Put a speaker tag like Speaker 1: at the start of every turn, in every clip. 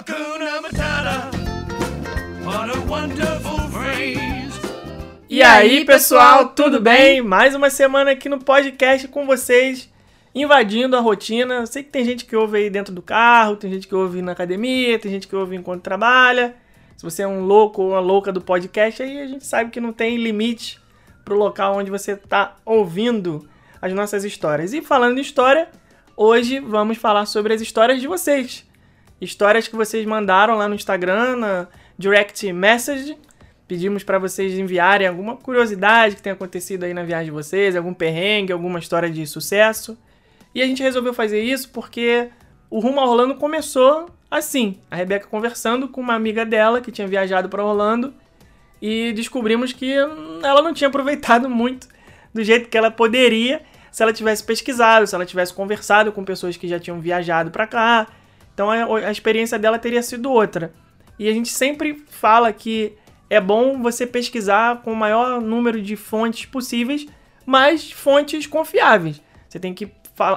Speaker 1: Hakuna Matata. What a wonderful phrase.
Speaker 2: E aí, pessoal, tudo bem? Mais uma semana aqui no podcast com vocês, invadindo a rotina. Eu sei que tem gente que ouve aí dentro do carro, tem gente que ouve na academia, tem gente que ouve enquanto trabalha. Se você é um louco ou uma louca do podcast, aí a gente sabe que não tem limite pro local onde você tá ouvindo as nossas histórias. E falando de história, hoje vamos falar sobre as histórias de vocês. Histórias que vocês mandaram lá no Instagram, na direct message. Pedimos para vocês enviarem alguma curiosidade que tenha acontecido aí na viagem de vocês, algum perrengue, alguma história de sucesso. E a gente resolveu fazer isso porque o Rumo a Orlando começou assim. A Rebeca conversando com uma amiga dela que tinha viajado para Orlando e descobrimos que ela não tinha aproveitado muito do jeito que ela poderia se ela tivesse pesquisado, se ela tivesse conversado com pessoas que já tinham viajado para cá. Então a, a experiência dela teria sido outra. E a gente sempre fala que é bom você pesquisar com o maior número de fontes possíveis, mas fontes confiáveis. Você tem que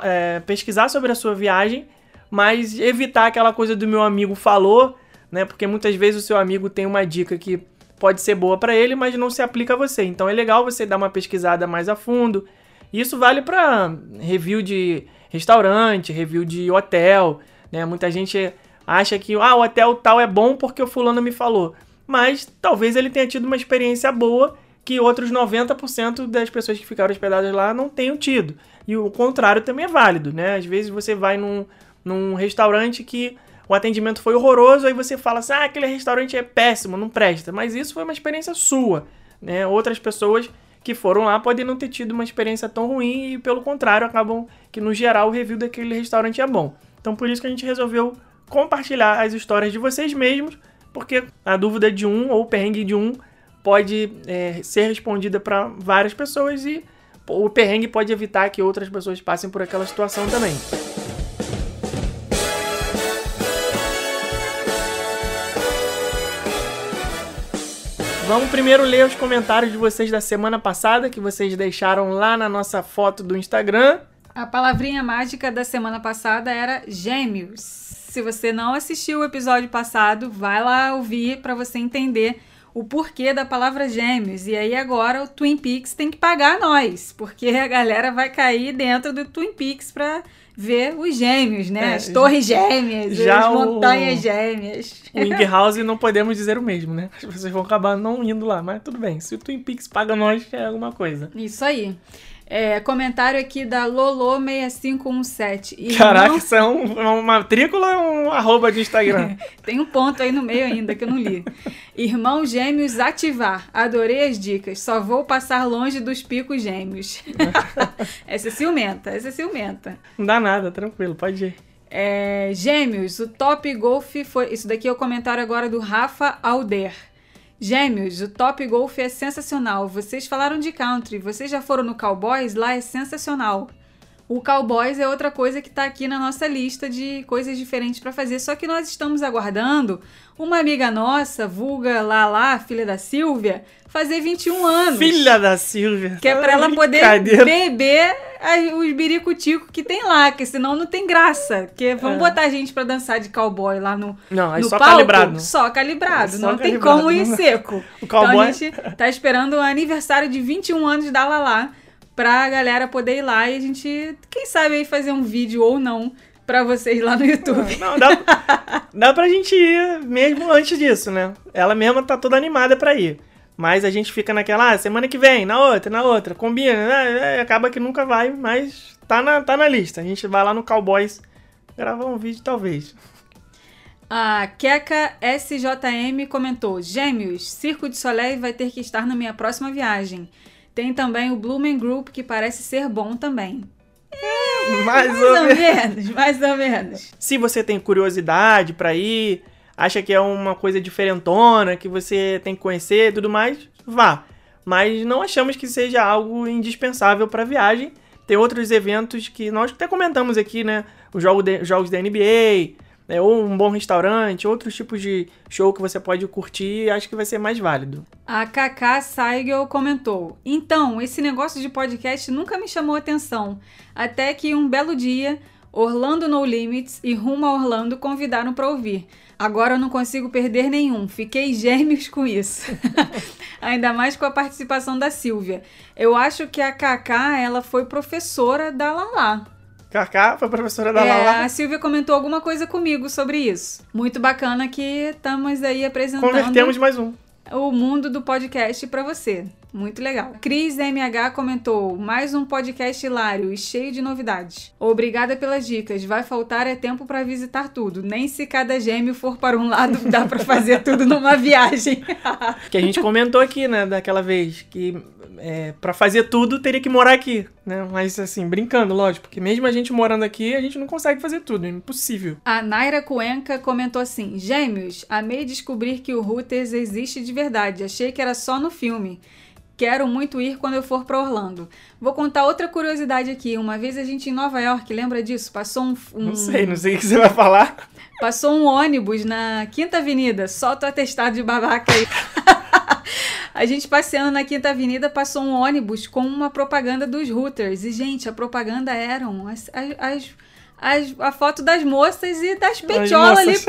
Speaker 2: é, pesquisar sobre a sua viagem, mas evitar aquela coisa do meu amigo falou, né? Porque muitas vezes o seu amigo tem uma dica que pode ser boa para ele, mas não se aplica a você. Então é legal você dar uma pesquisada mais a fundo. Isso vale para review de restaurante, review de hotel, né? Muita gente acha que ah, o hotel tal é bom porque o fulano me falou. Mas talvez ele tenha tido uma experiência boa que outros 90% das pessoas que ficaram hospedadas lá não tenham tido. E o contrário também é válido, né? Às vezes você vai num, num restaurante que o atendimento foi horroroso, aí você fala assim, ah, aquele restaurante é péssimo, não presta. Mas isso foi uma experiência sua, né? Outras pessoas que foram lá podem não ter tido uma experiência tão ruim e, pelo contrário, acabam que, no geral, o review daquele restaurante é bom. Então, por isso que a gente resolveu compartilhar as histórias de vocês mesmos, porque a dúvida de um ou o perrengue de um pode é, ser respondida para várias pessoas e o perrengue pode evitar que outras pessoas passem por aquela situação também. Vamos primeiro ler os comentários de vocês da semana passada que vocês deixaram lá na nossa foto do Instagram.
Speaker 3: A palavrinha mágica da semana passada era gêmeos. Se você não assistiu o episódio passado, vai lá ouvir para você entender o porquê da palavra gêmeos. E aí agora o Twin Peaks tem que pagar nós, porque a galera vai cair dentro do Twin Peaks para ver os gêmeos, né? É, as torres gêmeas, já as montanhas o... gêmeas.
Speaker 2: O Ing House não podemos dizer o mesmo, né? As pessoas vão acabar não indo lá, mas tudo bem. Se o Twin Peaks paga nós, é alguma coisa.
Speaker 3: Isso aí. É, comentário aqui da Lolo6517.
Speaker 2: Irmão... Caraca, isso é um, uma matrícula ou um arroba de Instagram?
Speaker 3: Tem um ponto aí no meio ainda que eu não li. Irmão Gêmeos ativar. Adorei as dicas. Só vou passar longe dos picos gêmeos. essa é ciumenta, essa é ciumenta.
Speaker 2: Não dá nada, tranquilo, pode ir.
Speaker 3: É, gêmeos, o Top Golf foi. Isso daqui é o comentário agora do Rafa Alder. Gêmeos, o Top Golf é sensacional. Vocês falaram de country, vocês já foram no Cowboys? Lá é sensacional. O Cowboys é outra coisa que está aqui na nossa lista de coisas diferentes para fazer. Só que nós estamos aguardando uma amiga nossa, vulga Lala, filha da Silvia, fazer 21 anos.
Speaker 2: Filha da Silvia.
Speaker 3: Que é para ela poder beber os biricutico que tem lá, que senão não tem graça. Porque vamos é. botar a gente para dançar de cowboy lá no
Speaker 2: Não, é
Speaker 3: no
Speaker 2: só
Speaker 3: palco,
Speaker 2: calibrado.
Speaker 3: Só calibrado, é só não calibrado. tem como ir seco.
Speaker 2: O cowboy...
Speaker 3: Então a gente tá esperando o aniversário de 21 anos da Lala pra galera poder ir lá e a gente, quem sabe aí fazer um vídeo ou não pra vocês lá no YouTube.
Speaker 2: Não, dá, dá pra gente ir mesmo antes disso, né? Ela mesma tá toda animada pra ir. Mas a gente fica naquela, ah, semana que vem, na outra, na outra, combina, né? acaba que nunca vai, mas tá na, tá na lista. A gente vai lá no Cowboys gravar um vídeo, talvez.
Speaker 3: A Keka SJM comentou: Gêmeos, Circo de Soleil vai ter que estar na minha próxima viagem. Tem também o Blumen Group, que parece ser bom também.
Speaker 2: É, mais,
Speaker 3: mais ou, ou menos, mais ou menos.
Speaker 2: Se você tem curiosidade para ir, acha que é uma coisa diferentona, que você tem que conhecer e tudo mais, vá. Mas não achamos que seja algo indispensável para viagem. Tem outros eventos que nós até comentamos aqui, né? Os jogos, de, jogos da NBA, né? ou um bom restaurante, outros tipos de show que você pode curtir, acho que vai ser mais válido.
Speaker 3: A Kaká Saigel comentou: Então, esse negócio de podcast nunca me chamou atenção. Até que um belo dia Orlando No Limits e Rumo a Orlando convidaram para ouvir. Agora eu não consigo perder nenhum. Fiquei gêmeos com isso. Ainda mais com a participação da Silvia. Eu acho que a Kaká, ela foi professora da Lala.
Speaker 2: Kaká foi professora da
Speaker 3: É,
Speaker 2: Lala.
Speaker 3: a Silvia comentou alguma coisa comigo sobre isso. Muito bacana que estamos aí apresentando
Speaker 2: Convertemos mais um.
Speaker 3: o mundo do podcast pra você. Muito legal. Cris MH comentou: mais um podcast hilário e cheio de novidades. Obrigada pelas dicas. Vai faltar é tempo pra visitar tudo. Nem se cada gêmeo for para um lado dá pra fazer tudo numa viagem.
Speaker 2: Que a gente comentou aqui, né, daquela vez, que é, para fazer tudo teria que morar aqui, né? Mas assim, brincando, lógico, porque mesmo a gente morando aqui, a gente não consegue fazer tudo, é impossível.
Speaker 3: A Naira Cuenca comentou assim: Gêmeos, amei descobrir que o Hooters existe de verdade. Achei que era só no filme. Quero muito ir quando eu for pra Orlando. Vou contar outra curiosidade aqui. Uma vez a gente em Nova York, lembra disso? Passou um, um-
Speaker 2: Não sei, não sei o que você vai falar.
Speaker 3: passou um ônibus na Quinta Avenida. Solta o atestado de babaca aí. A gente passeando na Quinta Avenida passou um ônibus com uma propaganda dos Hooters. E, gente, a propaganda eram as, as, as- as- a foto das moças e das petiolas ali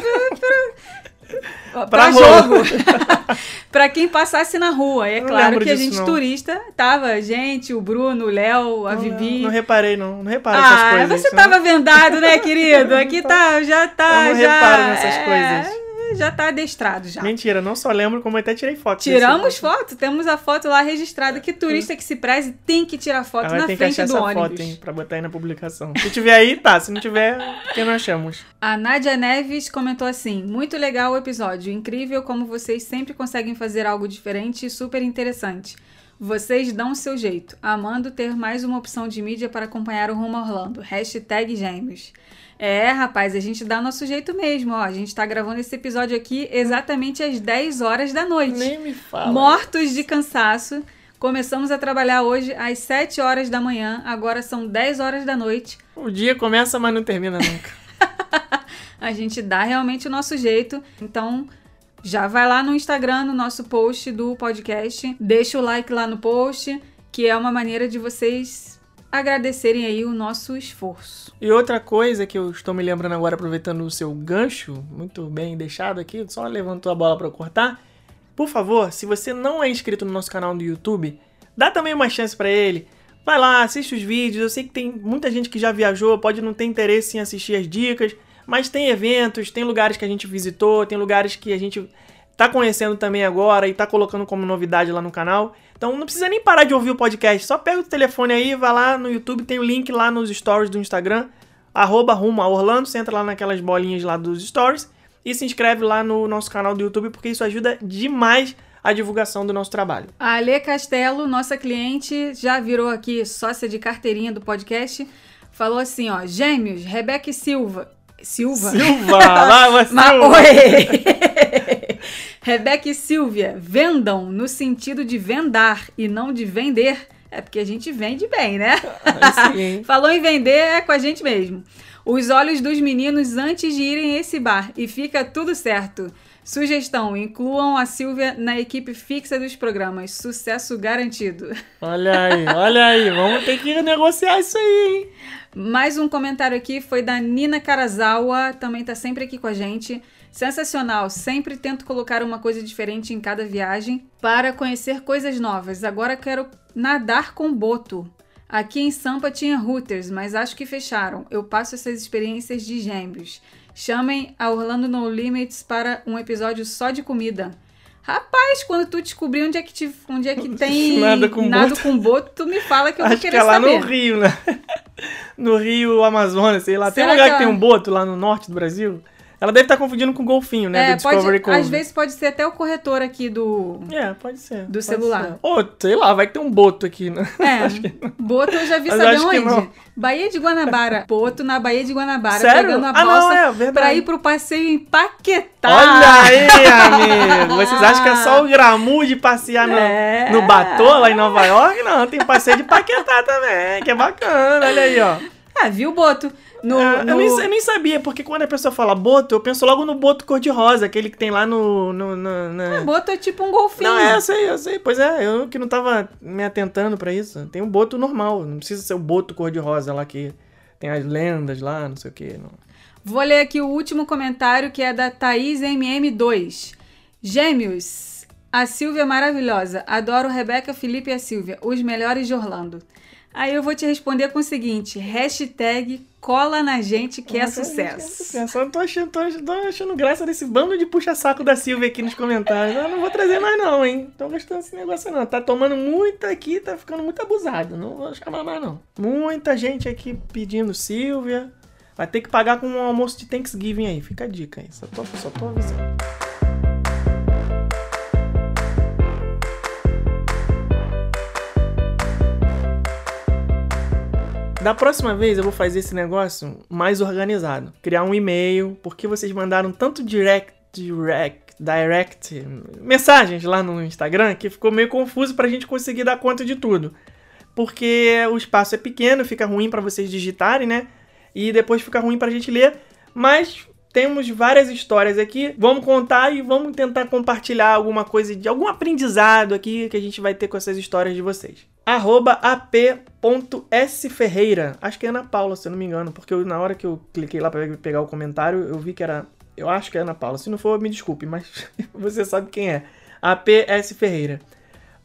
Speaker 3: pra, pra,
Speaker 2: rua.
Speaker 3: jogo. pra quem passasse na rua. E é
Speaker 2: Não
Speaker 3: claro que a gente,
Speaker 2: não.
Speaker 3: turista, tava gente, o Bruno, o Léo, a
Speaker 2: Não,
Speaker 3: Vivi.
Speaker 2: Não, reparei, não. Não reparo essas
Speaker 3: Ah,
Speaker 2: coisas.
Speaker 3: você
Speaker 2: não-
Speaker 3: tava vendado, né, querido? Aqui tá, já tá,
Speaker 2: Eu não
Speaker 3: já.
Speaker 2: reparo nessas
Speaker 3: é,
Speaker 2: coisas.
Speaker 3: Já tá adestrado já.
Speaker 2: Mentira, não só lembro, como até tirei foto.
Speaker 3: Tiramos
Speaker 2: desse-
Speaker 3: foto, temos a foto lá registrada. Que turista que se preze tem que tirar foto
Speaker 2: Agora
Speaker 3: na
Speaker 2: tem que
Speaker 3: frente
Speaker 2: achar
Speaker 3: do
Speaker 2: essa
Speaker 3: ônibus.
Speaker 2: foto, hein, pra botar aí na publicação. Se tiver aí, tá. Se não tiver, porque não achamos.
Speaker 3: A Nádia Neves comentou assim: Muito legal o episódio, incrível como vocês sempre conseguem fazer algo diferente e super interessante. Vocês dão o seu jeito, amando ter mais uma opção de mídia para acompanhar o Rumo Orlando. Hashtag gêmeos. É, rapaz, a gente dá nosso jeito mesmo, ó. A gente tá gravando esse episódio aqui exatamente às 10 horas da noite.
Speaker 2: Nem me fala.
Speaker 3: Mortos de cansaço. Começamos a trabalhar hoje às 7 horas da manhã, agora são 10 horas da noite.
Speaker 2: O dia começa, mas não termina nunca.
Speaker 3: A gente dá realmente o nosso jeito. Então, já vai lá no Instagram, no nosso post do podcast, deixa o like lá no post, que é uma maneira de vocês agradecerem aí o nosso esforço.
Speaker 2: E outra coisa que eu estou me lembrando agora, aproveitando o seu gancho, muito bem deixado aqui, só levantou a bola para eu cortar. Por favor, se você não é inscrito no nosso canal do YouTube, dá também uma chance para ele. Vai lá, assiste os vídeos. Eu sei que tem muita gente que já viajou, pode não ter interesse em assistir as dicas, mas tem eventos, tem lugares que a gente visitou, tem lugares que a gente tá conhecendo também agora e tá colocando como novidade lá no canal. Então não precisa nem parar de ouvir o podcast, só pega o telefone aí, vai lá no YouTube, tem o link lá nos stories do Instagram, arroba rumo a Orlando, você entra lá naquelas bolinhas lá dos stories e se inscreve lá no nosso canal do YouTube, porque isso ajuda demais a divulgação do nosso trabalho.
Speaker 3: A Ale Castelo, nossa cliente, já virou aqui sócia de carteirinha do podcast, falou assim, ó, Gêmeos, Rebeca e Silva. Silva?
Speaker 2: Silva, lá Silva.
Speaker 3: oi! Rebeca e Silvia, vendam no sentido de vendar e não de vender. É porque a gente vende bem, né?
Speaker 2: Sim?
Speaker 3: Falou em vender, é com a gente mesmo. Os olhos dos meninos antes de irem a esse bar e fica tudo certo. Sugestão: incluam a Silvia na equipe fixa dos programas. Sucesso garantido.
Speaker 2: Olha aí, olha aí, vamos ter que negociar isso aí, hein?
Speaker 3: Mais um comentário aqui foi da Nina Karazawa, também tá sempre aqui com a gente. Sensacional, sempre tento colocar uma coisa diferente em cada viagem para conhecer coisas novas. Agora quero nadar com boto. Aqui em Sampa tinha Hooters, mas acho que fecharam. Eu passo essas experiências de gêmeos. Chamem a Orlando No Limits para um episódio só de comida. Rapaz, quando tu descobrir onde é que, te, onde é que tem
Speaker 2: Nada com boto.
Speaker 3: com boto, tu me fala que eu vou
Speaker 2: Acho que
Speaker 3: querer
Speaker 2: é lá
Speaker 3: saber.
Speaker 2: no Rio, né? No Rio Amazonas, sei lá. Tem
Speaker 3: Será
Speaker 2: um lugar
Speaker 3: que
Speaker 2: que tem
Speaker 3: ela-
Speaker 2: um boto lá no norte do Brasil. Ela deve estar confundindo com o golfinho, né?
Speaker 3: É,
Speaker 2: do Discovery
Speaker 3: pode,
Speaker 2: Cove.
Speaker 3: às vezes pode ser até o corretor aqui do.
Speaker 2: É, pode ser.
Speaker 3: Do
Speaker 2: pode
Speaker 3: celular.
Speaker 2: Ou, sei lá, vai que tem um boto aqui, né?
Speaker 3: É, Boto eu já vi
Speaker 2: Mas
Speaker 3: saber
Speaker 2: acho que
Speaker 3: onde? Bahia de Guanabara. Boto na Bahia de Guanabara,
Speaker 2: Sério?
Speaker 3: pegando a
Speaker 2: Ah, não, é verdade.
Speaker 3: pra ir pro passeio em Paquetá.
Speaker 2: Olha aí, amigo! Vocês acham que é só o gramu de passear no,
Speaker 3: É.
Speaker 2: no Batô, lá em Nova York? Não, tem passeio de Paquetá também, que é bacana, olha aí, ó.
Speaker 3: Ah, viu, Boto? No,
Speaker 2: É, eu,
Speaker 3: no-
Speaker 2: nem, eu nem sabia, porque quando a pessoa fala boto, eu penso logo no boto cor-de-rosa, aquele que tem lá no... no, no- na-
Speaker 3: Boto é tipo um golfinho.
Speaker 2: Não, é, eu sei, eu sei. Pois é, eu que não tava me atentando pra isso. Tem um boto normal, não precisa ser o boto cor-de-rosa lá que tem as lendas lá, não sei o que. Não.
Speaker 3: Vou ler aqui o último comentário que é da Thaís MM2. Gêmeos. A Silvia é maravilhosa. Adoro Rebeca, Felipe e a Silvia, os melhores de Orlando. Aí eu vou te responder com o seguinte: hashtag cola na gente que é
Speaker 2: gente,
Speaker 3: sucesso.
Speaker 2: É, só tô achando, tô, tô achando graça desse bando de puxa-saco da Silvia aqui nos comentários. Eu não vou trazer mais, não, hein? Tô gostando desse negócio, não. Tá tomando muito aqui, tá ficando muito abusado. Não vou chamar mais, não. Muita gente aqui pedindo Silvia. Vai ter que pagar com um almoço de Thanksgiving aí. Fica a dica aí. Só tô, só tô avisando. Da próxima vez eu vou fazer esse negócio mais organizado. Criar um e-mail, porque vocês mandaram tanto direct, direct, direct, mensagens lá no Instagram que ficou meio confuso pra gente conseguir dar conta de tudo. Porque o espaço é pequeno, fica ruim pra vocês digitarem, né? E depois fica ruim pra gente ler. Mas temos várias histórias aqui. Vamos contar e vamos tentar compartilhar alguma coisa de algum aprendizado aqui que a gente vai ter com essas histórias de vocês. Arroba ap.sferreira. Acho que é Ana Paula, se eu não me engano. Porque eu, na hora que eu cliquei lá pra pegar o comentário, eu vi que era. Eu acho que é Ana Paula. Se não for, me desculpe, mas você sabe quem é. APS Ferreira.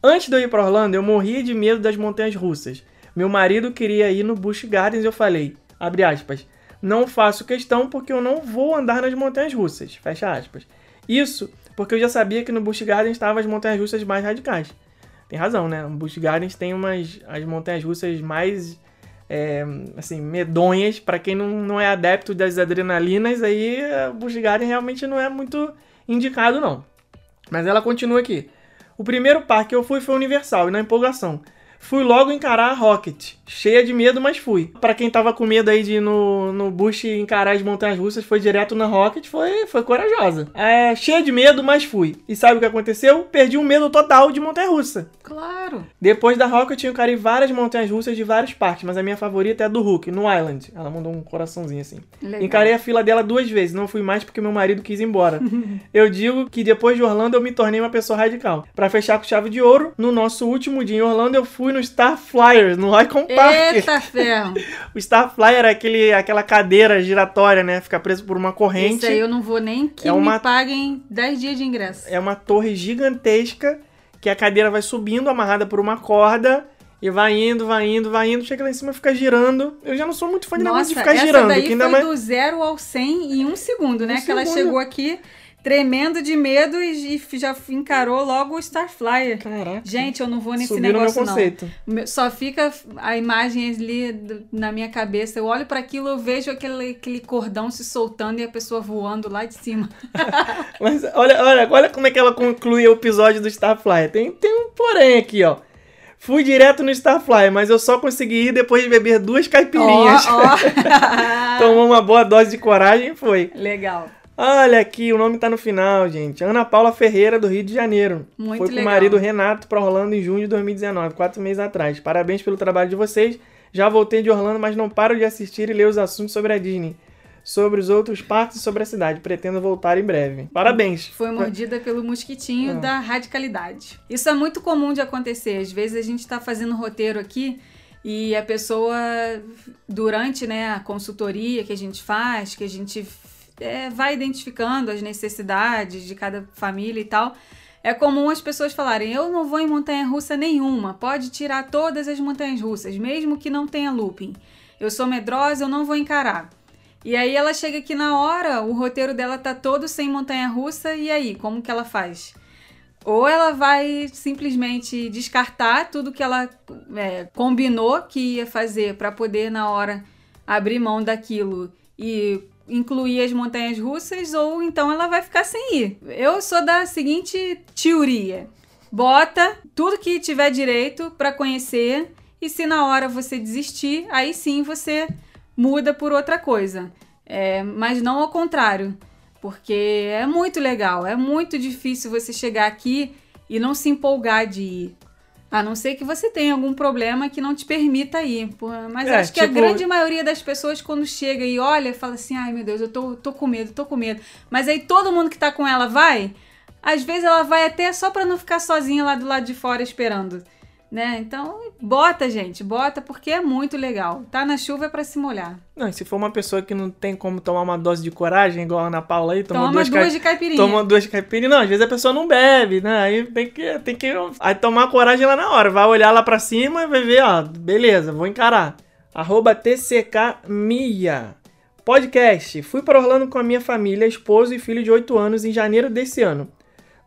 Speaker 2: Antes de eu ir pra Orlando, eu morria de medo das montanhas russas. Meu marido queria ir no Busch Gardens e eu falei, abre aspas, não faço questão porque eu não vou andar nas montanhas russas, fecha aspas. Isso porque eu já sabia que no Busch Gardens estavam as montanhas russas mais radicais. Tem razão, né? O Busch Gardens tem umas as montanhas russas mais é, assim, medonhas. Pra quem não, não é adepto das adrenalinas, aí o Busch Gardens realmente não é muito indicado, não. Mas ela continua aqui. O primeiro parque que eu fui foi Universal, e na empolgação. Fui logo encarar a Rocket. Cheia de medo, mas fui. Pra quem tava com medo aí de ir no, no Bush encarar as montanhas russas, foi direto na Rocket, foi, foi corajosa. É, cheia de medo, mas fui. E sabe o que aconteceu? Perdi o medo total de montanha russa.
Speaker 3: Claro.
Speaker 2: Depois da Rocket, eu encarei várias montanhas russas de vários parques, mas a minha favorita é a do Hulk, no Island. Ela mandou um coraçãozinho assim.
Speaker 3: Legal.
Speaker 2: Encarei a fila dela duas vezes, não fui mais porque meu marido quis ir embora. eu digo que depois de Orlando eu me tornei uma pessoa radical. Pra fechar com chave de ouro, no nosso último dia em Orlando eu fui no Star Flyers, no Icon Park.
Speaker 3: Eita ferro.
Speaker 2: O Star Flyer é aquele, aquela cadeira giratória, né? Fica preso por uma corrente.
Speaker 3: Esse aí eu não vou nem que
Speaker 2: É uma-
Speaker 3: me paguem 10 dias de ingresso.
Speaker 2: É uma torre gigantesca que a cadeira vai subindo, amarrada por uma corda. E vai indo, vai indo, vai indo, chega lá em cima e fica girando. Eu já não sou muito fã de
Speaker 3: Nossa,
Speaker 2: de ficar
Speaker 3: essa
Speaker 2: girando.
Speaker 3: daí
Speaker 2: que
Speaker 3: foi
Speaker 2: ainda mais...
Speaker 3: do zero ao 100 em um segundo, né?
Speaker 2: Um
Speaker 3: que ela
Speaker 2: segundo.
Speaker 3: chegou aqui tremendo de medo e, e já encarou logo o Starflyer.
Speaker 2: Caraca.
Speaker 3: Gente, eu não vou nesse
Speaker 2: meu
Speaker 3: negócio não.
Speaker 2: conceito.
Speaker 3: Meu- Só fica a imagem ali na minha cabeça. Eu olho para aquilo, eu vejo aquele, aquele cordão se soltando e a pessoa voando lá de cima.
Speaker 2: Mas olha, olha, olha como é que ela conclui o episódio do Starflyer. Tem, tem um porém aqui, ó. Fui direto no Starflyer, mas eu só consegui ir depois de beber duas caipirinhas.
Speaker 3: Ó, ó.
Speaker 2: Tomou uma boa dose de coragem e foi.
Speaker 3: Legal.
Speaker 2: Olha aqui, o nome tá no final, gente. Ana Paula Ferreira, do Rio de Janeiro.
Speaker 3: Muito
Speaker 2: Foi com o marido Renato pra Orlando em junho de 2019, quatro meses atrás. Parabéns pelo trabalho de vocês. Já voltei de Orlando, mas não paro de assistir e ler os assuntos sobre a Disney. Sobre os outros parques e sobre a cidade. Pretendo voltar em breve. Parabéns.
Speaker 3: Foi mordida pelo mosquitinho
Speaker 2: Ah.
Speaker 3: da radicalidade. Isso é muito comum de acontecer. Às vezes a gente está fazendo roteiro aqui e a pessoa, durante né, a consultoria que a gente faz, que a gente é, vai identificando as necessidades de cada família e tal, é comum as pessoas falarem: eu não vou em montanha russa nenhuma, pode tirar todas as montanhas russas, mesmo que não tenha looping. Eu sou medrosa, eu não vou encarar. E aí ela chega aqui na hora, o roteiro dela tá todo sem montanha russa, e aí, como que ela faz? Ou ela vai simplesmente descartar tudo que ela é, combinou que ia fazer para poder na hora abrir mão daquilo e incluir as montanhas russas, ou então ela vai ficar sem ir. Eu sou da seguinte teoria: bota tudo que tiver direito para conhecer, e se na hora você desistir, aí sim você muda por outra coisa. É, mas não ao contrário. Porque é muito legal, é muito difícil você chegar aqui e não se empolgar de ir. A não ser que você tenha algum problema que não te permita ir. Mas
Speaker 2: É,
Speaker 3: acho que a
Speaker 2: tipo-
Speaker 3: grande maioria das pessoas, quando chega e olha, fala assim: ai meu Deus, eu tô, tô com medo, tô com medo. Mas aí todo mundo que tá com ela vai, às vezes ela vai até só pra não ficar sozinha lá do lado de fora esperando. né? Então, bota, gente, bota porque é muito legal. Tá na chuva é pra se molhar.
Speaker 2: Não, e se for uma pessoa que não tem como tomar uma dose de coragem, igual a Ana Paula aí, toma,
Speaker 3: Toma
Speaker 2: duas,
Speaker 3: duas,
Speaker 2: cai-
Speaker 3: de caipirinha.
Speaker 2: Toma duas caipirinhas. Não, às vezes a pessoa não bebe, né? Aí tem que, tem que aí tomar coragem lá na hora. Vai olhar lá pra cima e vai ver, ó, beleza, vou encarar. Arroba TCK Mia. Podcast. Fui para Orlando com a minha família, esposo e filho de 8 anos em janeiro desse ano.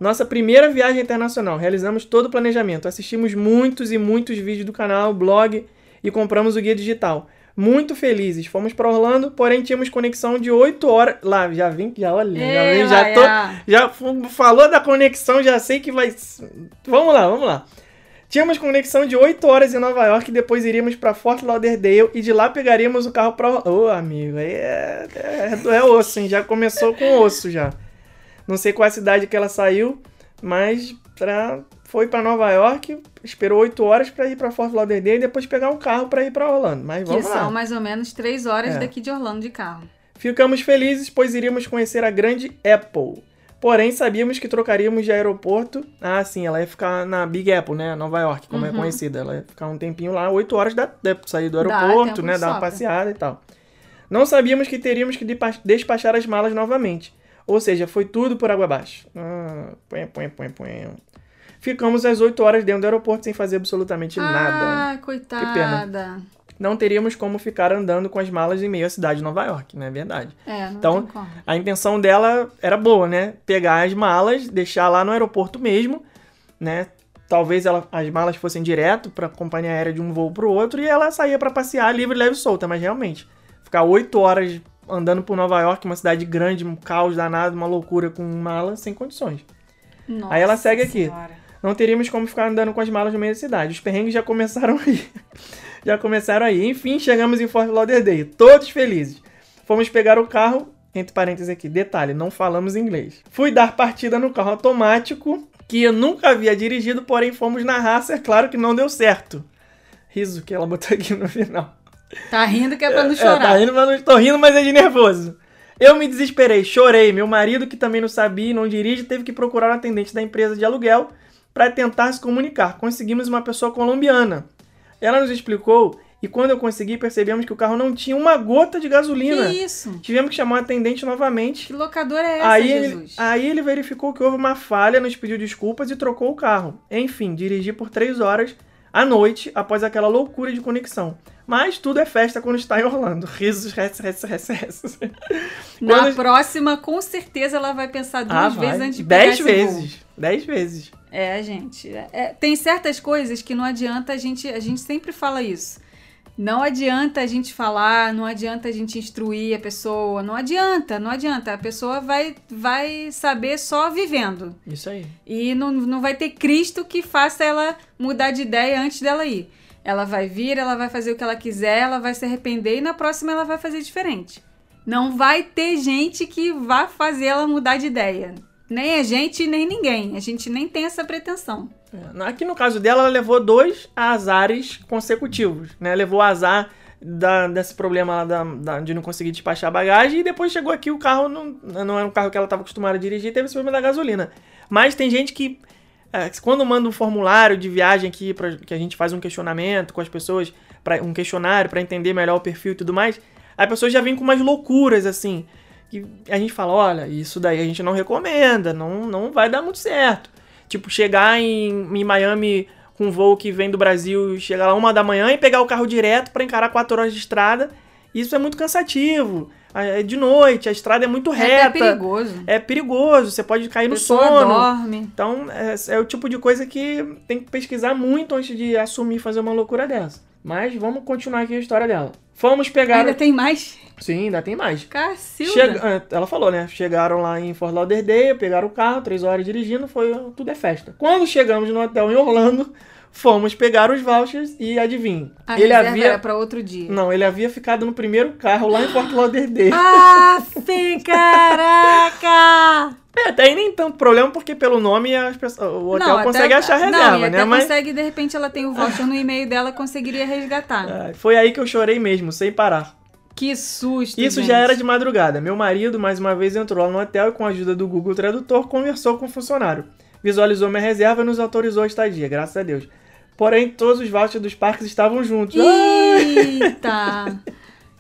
Speaker 2: Nossa primeira viagem internacional. Realizamos todo o planejamento. Assistimos muitos e muitos vídeos do canal, blog e compramos o guia digital. Muito felizes. Fomos para Orlando, porém tínhamos conexão de 8 horas. Lá, já vim, já olha, já, vim, já tô.
Speaker 3: Laia.
Speaker 2: Já falou da conexão, já sei que vai. Vamos lá, vamos lá. Tínhamos conexão de 8 horas em Nova York e depois iríamos para Fort Lauderdale e de lá pegaríamos o carro para. Ô, amigo, aí é, é, é osso, hein? Já começou com osso já. Não sei qual a cidade que ela saiu, mas pra, foi para Nova York, esperou 8 horas para ir para Fort Lauderdale e depois pegar um carro para ir para Orlando. Mas
Speaker 3: Que
Speaker 2: vamos lá.
Speaker 3: são mais ou menos três horas
Speaker 2: É.
Speaker 3: daqui de Orlando de carro.
Speaker 2: Ficamos felizes, pois iríamos conhecer a grande Apple. Porém, sabíamos que trocaríamos de aeroporto. Ah, sim, ela ia ficar na Big Apple, né? Nova York, como é
Speaker 3: Uhum.
Speaker 2: conhecida. Ela ia ficar um tempinho lá, 8 horas da, sair do aeroporto, né? Dar uma passeada e tal. Não sabíamos que teríamos que despachar as malas novamente. Ou seja, foi tudo por água abaixo. Ah, põe, põe, põe, põe. Ficamos às 8 horas dentro do aeroporto sem fazer absolutamente nada.
Speaker 3: Ah, coitada.
Speaker 2: Não teríamos como ficar andando com as malas em meio à cidade de Nova York, não é verdade?
Speaker 3: É, não
Speaker 2: Então,
Speaker 3: tem como.
Speaker 2: A intenção dela era boa, né? Pegar as malas, deixar lá no aeroporto mesmo, né? Talvez ela- as malas fossem direto para a companhia aérea de um voo para o outro e ela saía para passear livre, leve e solta. Mas realmente, ficar oito horas andando por Nova York, uma cidade grande, um caos danado, uma loucura com mala, sem condições.
Speaker 3: Nossa
Speaker 2: Aí ela segue aqui.
Speaker 3: Senhora.
Speaker 2: Não teríamos como ficar andando com as malas no meio da cidade. Os perrengues já começaram aí. já começaram aí. Enfim, chegamos em Fort Lauderdale, todos felizes. Fomos pegar o carro, entre parênteses aqui, detalhe, não falamos inglês. Fui dar partida no carro automático, que eu nunca havia dirigido, porém fomos na raça, é claro que não deu certo. Riso que ela botou aqui no final.
Speaker 3: Tá rindo que é pra não
Speaker 2: É,
Speaker 3: chorar.
Speaker 2: tá rindo, mas não estou rindo, mas é de nervoso. Eu me desesperei, chorei. Meu marido, que também não sabia e não dirige, teve que procurar um atendente da empresa de aluguel para tentar se comunicar. Conseguimos uma pessoa colombiana. Ela nos explicou e quando eu consegui, percebemos que o carro não tinha uma gota de gasolina.
Speaker 3: Que isso?
Speaker 2: Tivemos que chamar o atendente novamente.
Speaker 3: Que locadora é essa,
Speaker 2: Aí ele,
Speaker 3: Jesus?
Speaker 2: aí ele verificou que houve uma falha, nos pediu desculpas e trocou o carro. Enfim, dirigi por três horas à noite após aquela loucura de conexão. Mas tudo é festa quando está em Orlando. Risos, res, res, res, res.
Speaker 3: Na
Speaker 2: Quando-
Speaker 3: próxima, com certeza ela vai pensar duas
Speaker 2: Ah,
Speaker 3: vezes
Speaker 2: vai.
Speaker 3: antes de
Speaker 2: Dez vezes. Dez vezes.
Speaker 3: É, gente. é- é- tem certas coisas que não adianta a gente. A gente sempre fala isso. Não adianta a gente falar, não adianta a gente instruir a pessoa, não adianta, não adianta. A pessoa vai, vai saber só vivendo.
Speaker 2: Isso aí.
Speaker 3: E não, não vai ter Cristo que faça ela mudar de ideia antes dela ir. Ela vai vir, ela vai fazer o que ela quiser, ela vai se arrepender e na próxima ela vai fazer diferente. Não vai ter gente que vá fazer ela mudar de ideia. Nem a gente, nem ninguém. A gente nem tem essa pretensão.
Speaker 2: É, Aqui no caso dela, ela levou dois azares consecutivos, né? Levou azar da- desse problema da- da- de não conseguir despachar a bagagem e depois chegou aqui o carro não, não era um carro que ela estava acostumada a dirigir teve esse problema da gasolina. Mas tem gente que, é, quando manda um formulário de viagem aqui, pra, que a gente faz um questionamento com as pessoas, pra, um questionário para entender melhor o perfil e tudo mais, a pessoa já vem com umas loucuras assim. Que a gente fala, olha, isso daí a gente não recomenda, não, não vai dar muito certo. Tipo, chegar em, em Miami com um voo que vem do Brasil, chegar lá uma da manhã e pegar o carro direto para encarar quatro horas de estrada. Isso é muito cansativo. É de noite, a estrada é muito
Speaker 3: É
Speaker 2: reta.
Speaker 3: até perigoso.
Speaker 2: É perigoso, você pode cair no sono.
Speaker 3: dorme.
Speaker 2: Então, é, é o tipo de coisa que tem que pesquisar muito antes de assumir fazer uma loucura dessa. Mas vamos continuar aqui a história dela. Fomos pegar.
Speaker 3: Ainda tem mais?
Speaker 2: Sim, ainda tem mais.
Speaker 3: Cacilda.
Speaker 2: Chega- ah, Ela falou, né? Chegaram lá em Fort Lauderdale, pegaram o carro, três horas dirigindo, foi tudo é festa. Quando chegamos no hotel em Orlando, fomos pegar os vouchers e adivinha.
Speaker 3: A
Speaker 2: ele havia
Speaker 3: era pra outro dia.
Speaker 2: não, ele havia ficado no primeiro carro lá em Fort Lauderdale.
Speaker 3: Ah, fê, caraca!
Speaker 2: É, até aí nem tanto problema, porque pelo nome as pessoas- o hotel
Speaker 3: até-
Speaker 2: consegue achar
Speaker 3: Não,
Speaker 2: reserva,
Speaker 3: até
Speaker 2: né? Mas
Speaker 3: consegue, de repente, ela tem o voucher no e-mail dela, conseguiria resgatar.
Speaker 2: ah, foi aí que eu chorei mesmo, sem parar.
Speaker 3: Que susto,
Speaker 2: Isso
Speaker 3: gente.
Speaker 2: já era de madrugada. Meu marido, mais uma vez, entrou lá no hotel e, com a ajuda do Google Tradutor, conversou com o funcionário. Visualizou minha reserva e nos autorizou a estadia, graças a Deus. Porém, todos os vouchers dos parques estavam juntos.
Speaker 3: Eita!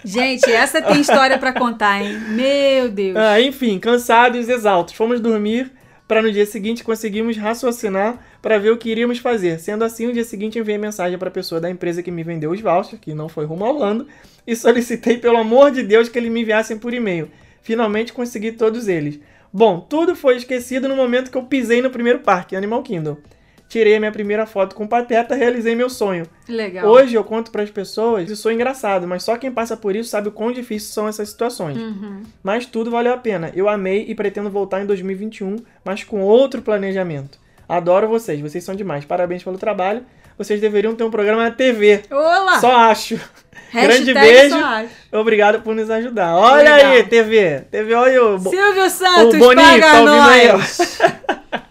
Speaker 3: Gente, essa tem história pra contar, hein? Meu Deus.
Speaker 2: Ah, enfim, cansados e exaltos, fomos dormir para no dia seguinte conseguirmos raciocinar para ver o que iríamos fazer. Sendo assim, no dia seguinte enviei mensagem para a pessoa da empresa que me vendeu os vouchers, que não foi rumo ao Orlando, e solicitei pelo amor de Deus que eles me enviassem por e-mail. Finalmente consegui todos eles. Bom, tudo foi esquecido no momento que eu pisei no primeiro parque, Animal Kingdom. Tirei a minha primeira foto com o Pateta, realizei meu sonho.
Speaker 3: Legal.
Speaker 2: Hoje eu conto para as pessoas e sou engraçado, mas só quem passa por isso sabe o quão difíceis são essas situações.
Speaker 3: Uhum.
Speaker 2: Mas tudo valeu a pena. Eu amei e pretendo voltar em 2021, mas com outro planejamento. Adoro vocês, vocês são demais. Parabéns pelo trabalho. Vocês deveriam ter um programa na TV.
Speaker 3: Olá!
Speaker 2: Só acho.
Speaker 3: Hashtag
Speaker 2: Grande beijo. Obrigado por nos ajudar. Olha
Speaker 3: Legal.
Speaker 2: aí, TV. TV, olha o.
Speaker 3: Silvio Santos,
Speaker 2: o Boninho
Speaker 3: paga
Speaker 2: tá
Speaker 3: nós!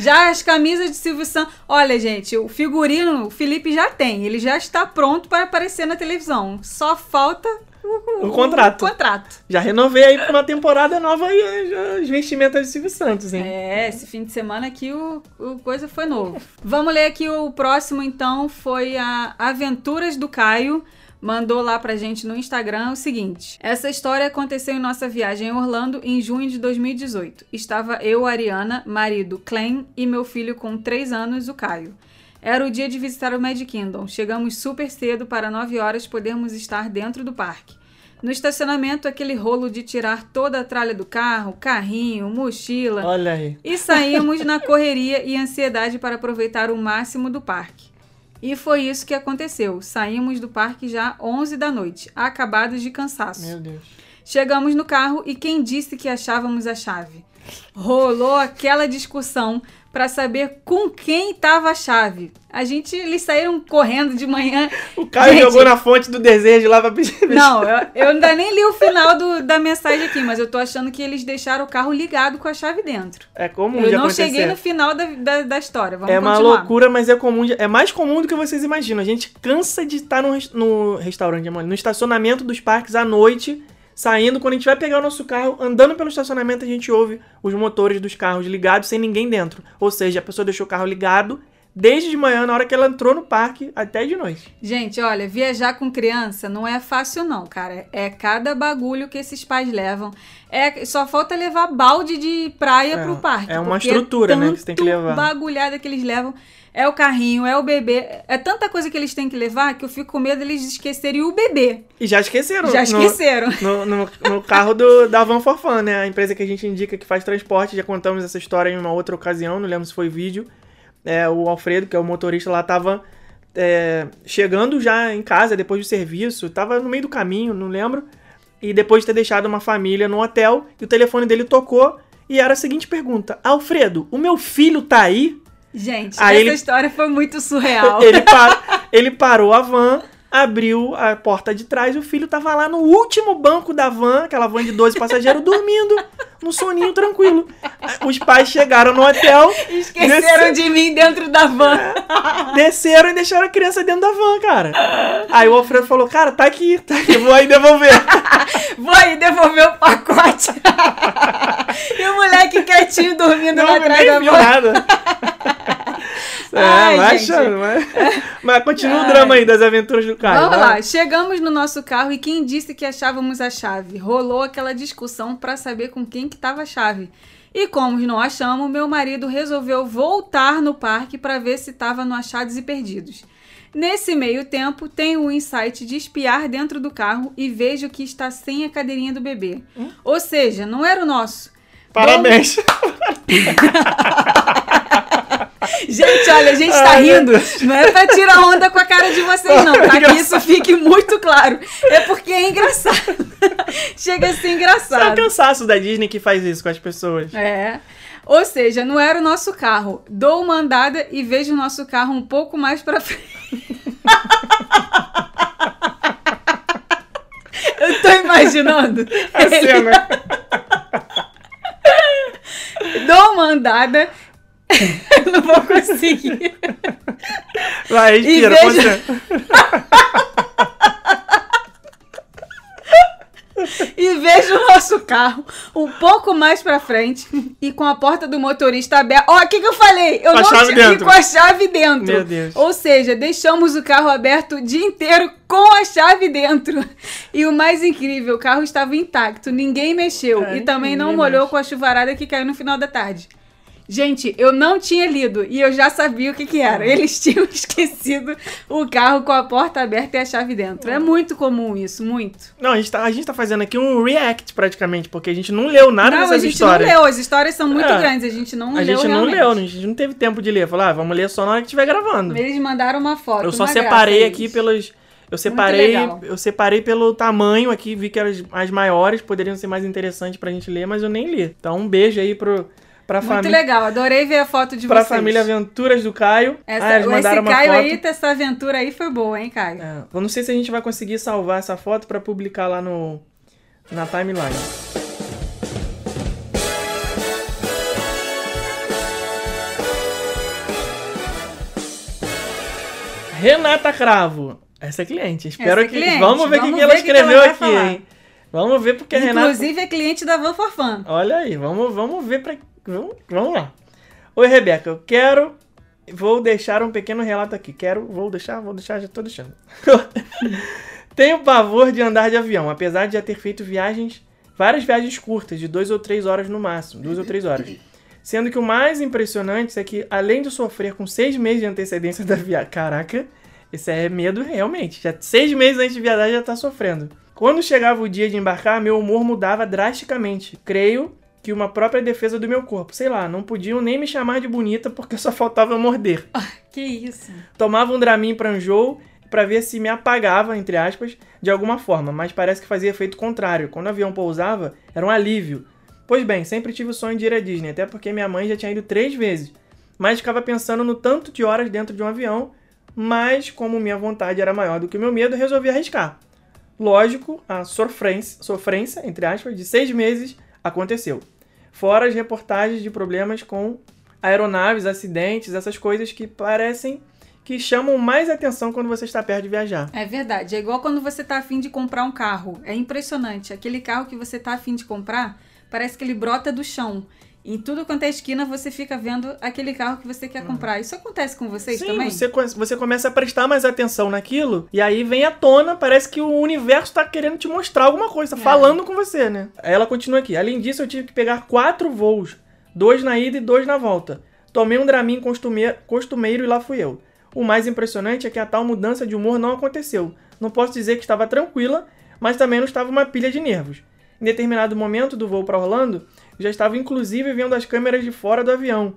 Speaker 3: Já as camisas de Silvio Santos. Olha, gente, o figurino o Felipe já tem. Ele já está pronto para aparecer na televisão. Só falta o,
Speaker 2: O contrato.
Speaker 3: contrato.
Speaker 2: Já renovei aí pra uma temporada nova aí as- as vestimentas de Silvio Santos, hein?
Speaker 3: É, esse fim de semana aqui o, o coisa foi novo. Vamos ler aqui o próximo, então, foi a Aventuras do Caio. Mandou lá pra gente no Instagram o seguinte: Essa história aconteceu em nossa viagem em Orlando em junho de 2018. Estava eu, Ariana, marido Clem e meu filho com 3 anos, o Caio. Era o dia de visitar o Magic Kingdom. Chegamos super cedo para 9 horas podermos estar dentro do parque. No estacionamento, aquele rolo de tirar toda a tralha do carro, carrinho, mochila.
Speaker 2: Olha aí.
Speaker 3: E saímos na correria e ansiedade para aproveitar o máximo do parque. E foi isso que aconteceu. Saímos do parque já 11 da noite, acabados de cansaço.
Speaker 2: Meu Deus.
Speaker 3: Chegamos no carro e quem disse que achávamos a chave? Rolou aquela discussão para saber com quem estava a chave. A gente, eles saíram correndo de manhã.
Speaker 2: O Caio
Speaker 3: Gente,
Speaker 2: jogou na fonte do desejo lá pra pedir.
Speaker 3: Não, eu, eu ainda nem li o final do- da mensagem aqui, mas eu tô achando que eles deixaram o carro ligado com a chave dentro.
Speaker 2: É comum
Speaker 3: Eu não
Speaker 2: acontecer.
Speaker 3: cheguei no final da, da, da história. Vamos
Speaker 2: É uma
Speaker 3: continuar.
Speaker 2: loucura, mas é comum. de- É mais comum do que vocês imaginam. A gente cansa de estar no, no restaurante, no estacionamento dos parques à noite, saindo. Quando a gente vai pegar o nosso carro, andando pelo estacionamento, a gente ouve os motores dos carros ligados sem ninguém dentro. Ou seja, a pessoa deixou o carro ligado desde de manhã, na hora que ela entrou no parque, até de noite.
Speaker 3: Gente, olha, viajar com criança não é fácil não, cara. É cada bagulho que esses pais levam. É, só falta levar balde de praia
Speaker 2: É,
Speaker 3: pro parque.
Speaker 2: é uma estrutura, né, que você tem que levar.
Speaker 3: bagulhada que eles levam. É o carrinho, é o bebê. É tanta coisa que eles têm que levar que eu fico com medo deles esquecerem o bebê.
Speaker 2: E já esqueceram.
Speaker 3: Já
Speaker 2: no-
Speaker 3: esqueceram.
Speaker 2: No, no, no carro do, da Van for Fun, né? A empresa que a gente indica que faz transporte. Já contamos essa história em uma outra ocasião, não lembro se foi vídeo. É, o Alfredo, que é o motorista lá, tava é, chegando já em casa depois do serviço. Tava no meio do caminho, não lembro. E depois de ter deixado uma família no hotel, e o telefone dele tocou. E era a seguinte pergunta: Alfredo, o meu filho tá aí?
Speaker 3: Gente,
Speaker 2: Aí
Speaker 3: essa
Speaker 2: ele-
Speaker 3: história foi muito surreal.
Speaker 2: Ele, pa- ele parou a van, abriu a porta de trás, o filho tava lá no último banco da van, aquela van de 12 passageiros, dormindo, num soninho tranquilo. Os pais chegaram no hotel,
Speaker 3: Esqueceram de mim dentro da van.
Speaker 2: desceram e deixaram a criança dentro da van, cara. Aí o Alfredo falou, cara, tá aqui, tá aqui, vou aí devolver.
Speaker 3: Vou aí devolver o pacote. e o moleque quietinho dormindo
Speaker 2: Não,
Speaker 3: lá atrás
Speaker 2: nem
Speaker 3: da
Speaker 2: viu
Speaker 3: van.
Speaker 2: nada. É,
Speaker 3: Ai,
Speaker 2: vai
Speaker 3: gente.
Speaker 2: achando, mas... mas continua o
Speaker 3: Ai.
Speaker 2: drama aí das aventuras do Caio.
Speaker 3: Vamos
Speaker 2: vai.
Speaker 3: lá, chegamos no nosso carro e quem disse que achávamos a chave? Rolou aquela discussão pra saber com quem que tava a chave. E como não achamos, meu marido resolveu voltar no parque pra ver se tava no achados e perdidos. Nesse meio tempo, tenho o insight de espiar dentro do carro e vejo que está sem a cadeirinha do bebê. Ou seja, não era o nosso.
Speaker 2: Parabéns.
Speaker 3: Gente, olha, a gente tá
Speaker 2: Ai,
Speaker 3: rindo. Não é pra tirar onda com a cara de vocês, não, tá? Que isso fique muito claro. É porque é engraçado. Chega a ser
Speaker 2: Isso é o
Speaker 3: engraçado.
Speaker 2: cansaço da Disney que faz isso com as pessoas.
Speaker 3: É. Ou seja, não era o nosso carro. Dou uma andada e vejo o nosso carro um pouco mais pra frente. Eu tô imaginando.
Speaker 2: A cena.
Speaker 3: Dou uma andada. Não vou conseguir.
Speaker 2: Vai, respira,
Speaker 3: veja-
Speaker 2: concentra.
Speaker 3: E vejo o nosso carro um pouco mais pra frente e com a porta do motorista aberta. Ó, o que, que eu falei? Eu
Speaker 2: Com
Speaker 3: não tinha com a chave dentro.
Speaker 2: Meu Deus.
Speaker 3: Ou seja, deixamos o carro aberto o dia inteiro com a chave dentro. E o mais incrível, o carro estava intacto, ninguém mexeu.
Speaker 2: É,
Speaker 3: e também não molhou
Speaker 2: mexe.
Speaker 3: com a chuvarada que caiu no final da tarde. Gente, eu não tinha lido e eu já sabia o que, que era. Eles tinham esquecido o carro com a porta aberta e a chave dentro. É muito comum isso, muito.
Speaker 2: Não, a gente, tá, a gente tá fazendo aqui um react praticamente, porque a gente não leu nada
Speaker 3: não, a
Speaker 2: dessas
Speaker 3: gente
Speaker 2: histórias.
Speaker 3: não leu, as histórias são muito
Speaker 2: É.
Speaker 3: grandes, a gente não
Speaker 2: A
Speaker 3: leu
Speaker 2: gente não
Speaker 3: realmente.
Speaker 2: leu, a gente não teve tempo de ler. Falou, ah, vamos ler só na hora que estiver gravando.
Speaker 3: Eles mandaram uma foto.
Speaker 2: Eu só separei aqui
Speaker 3: eles.
Speaker 2: pelos. Eu separei, eu separei pelo tamanho aqui, vi que as, as maiores poderiam ser mais interessantes pra gente ler, mas eu nem li. Então um beijo aí pro, pra
Speaker 3: Muito legal, adorei ver a foto de
Speaker 2: Pra
Speaker 3: vocês.
Speaker 2: família Aventuras do Caio.
Speaker 3: Essa,
Speaker 2: ah, eles
Speaker 3: esse
Speaker 2: mandaram uma
Speaker 3: Caio
Speaker 2: foto.
Speaker 3: aí, essa aventura aí foi boa, hein, Caio?
Speaker 2: É, eu não sei se a gente vai conseguir salvar essa foto pra publicar lá no na timeline. Renata Cravo. Essa é cliente. Espero
Speaker 3: é
Speaker 2: que.
Speaker 3: cliente.
Speaker 2: Vamos ver o que,
Speaker 3: Vamos
Speaker 2: que ela
Speaker 3: ver o que que ela
Speaker 2: escreveu
Speaker 3: vai
Speaker 2: aqui,
Speaker 3: falar.
Speaker 2: hein? Vamos ver porque a Renata.
Speaker 3: Inclusive é cliente da Van for Fun.
Speaker 2: Olha aí, vamos, vamos ver pra. Vamos, lá. Oi, Rebeca, eu quero. Vou deixar um pequeno relato aqui. Quero. Vou deixar, vou deixar, já tô deixando. Tenho pavor de andar de avião, apesar de já ter feito viagens. Várias viagens curtas, de duas ou três horas no máximo. Duas ou três horas. Sendo que o mais impressionante é que, além de sofrer com seis meses de antecedência da viagem. Caraca, esse é medo realmente. Já seis meses antes de viajar já tá sofrendo. Quando chegava o dia de embarcar, meu humor mudava drasticamente. Creio que uma própria defesa do meu corpo. Sei lá, não podiam nem me chamar de bonita porque só faltava morder.
Speaker 3: Que isso?
Speaker 2: Tomava um Dramin pra enjoo pra ver se me apagava, entre aspas, de alguma forma, mas parece que fazia efeito contrário. Quando o avião pousava, era um alívio. Pois bem, sempre tive o sonho de ir à Disney, até porque minha mãe já tinha ido três vezes. Mas ficava pensando no tanto de horas dentro de um avião, mas como minha vontade era maior do que o meu medo, resolvi arriscar. Lógico, a sofrência, sofrência, entre aspas, de seis meses aconteceu. Fora as reportagens de problemas com aeronaves, acidentes, essas coisas que parecem que chamam mais atenção quando você está perto de viajar.
Speaker 3: É verdade. É igual quando você tá afim de comprar um carro. É impressionante. Aquele carro que você tá afim de comprar, parece que ele brota do chão. Em tudo quanto é esquina, você fica vendo aquele carro que você quer comprar. Isso acontece com vocês.
Speaker 2: Sim,
Speaker 3: também?
Speaker 2: você, você começa a prestar mais atenção naquilo, e aí vem à tona, parece que o universo tá querendo te mostrar alguma coisa, tá
Speaker 3: É.
Speaker 2: falando com você, né? Ela continua aqui. Além disso, eu tive que pegar quatro voos, dois na ida e dois na volta. Tomei um Dramin costume- costumeiro e lá fui eu. O mais impressionante é que a tal mudança de humor não aconteceu. Não posso dizer que estava tranquila, mas também não estava uma pilha de nervos. Em determinado momento do voo para Orlando, já estava inclusive vendo as câmeras de fora do avião.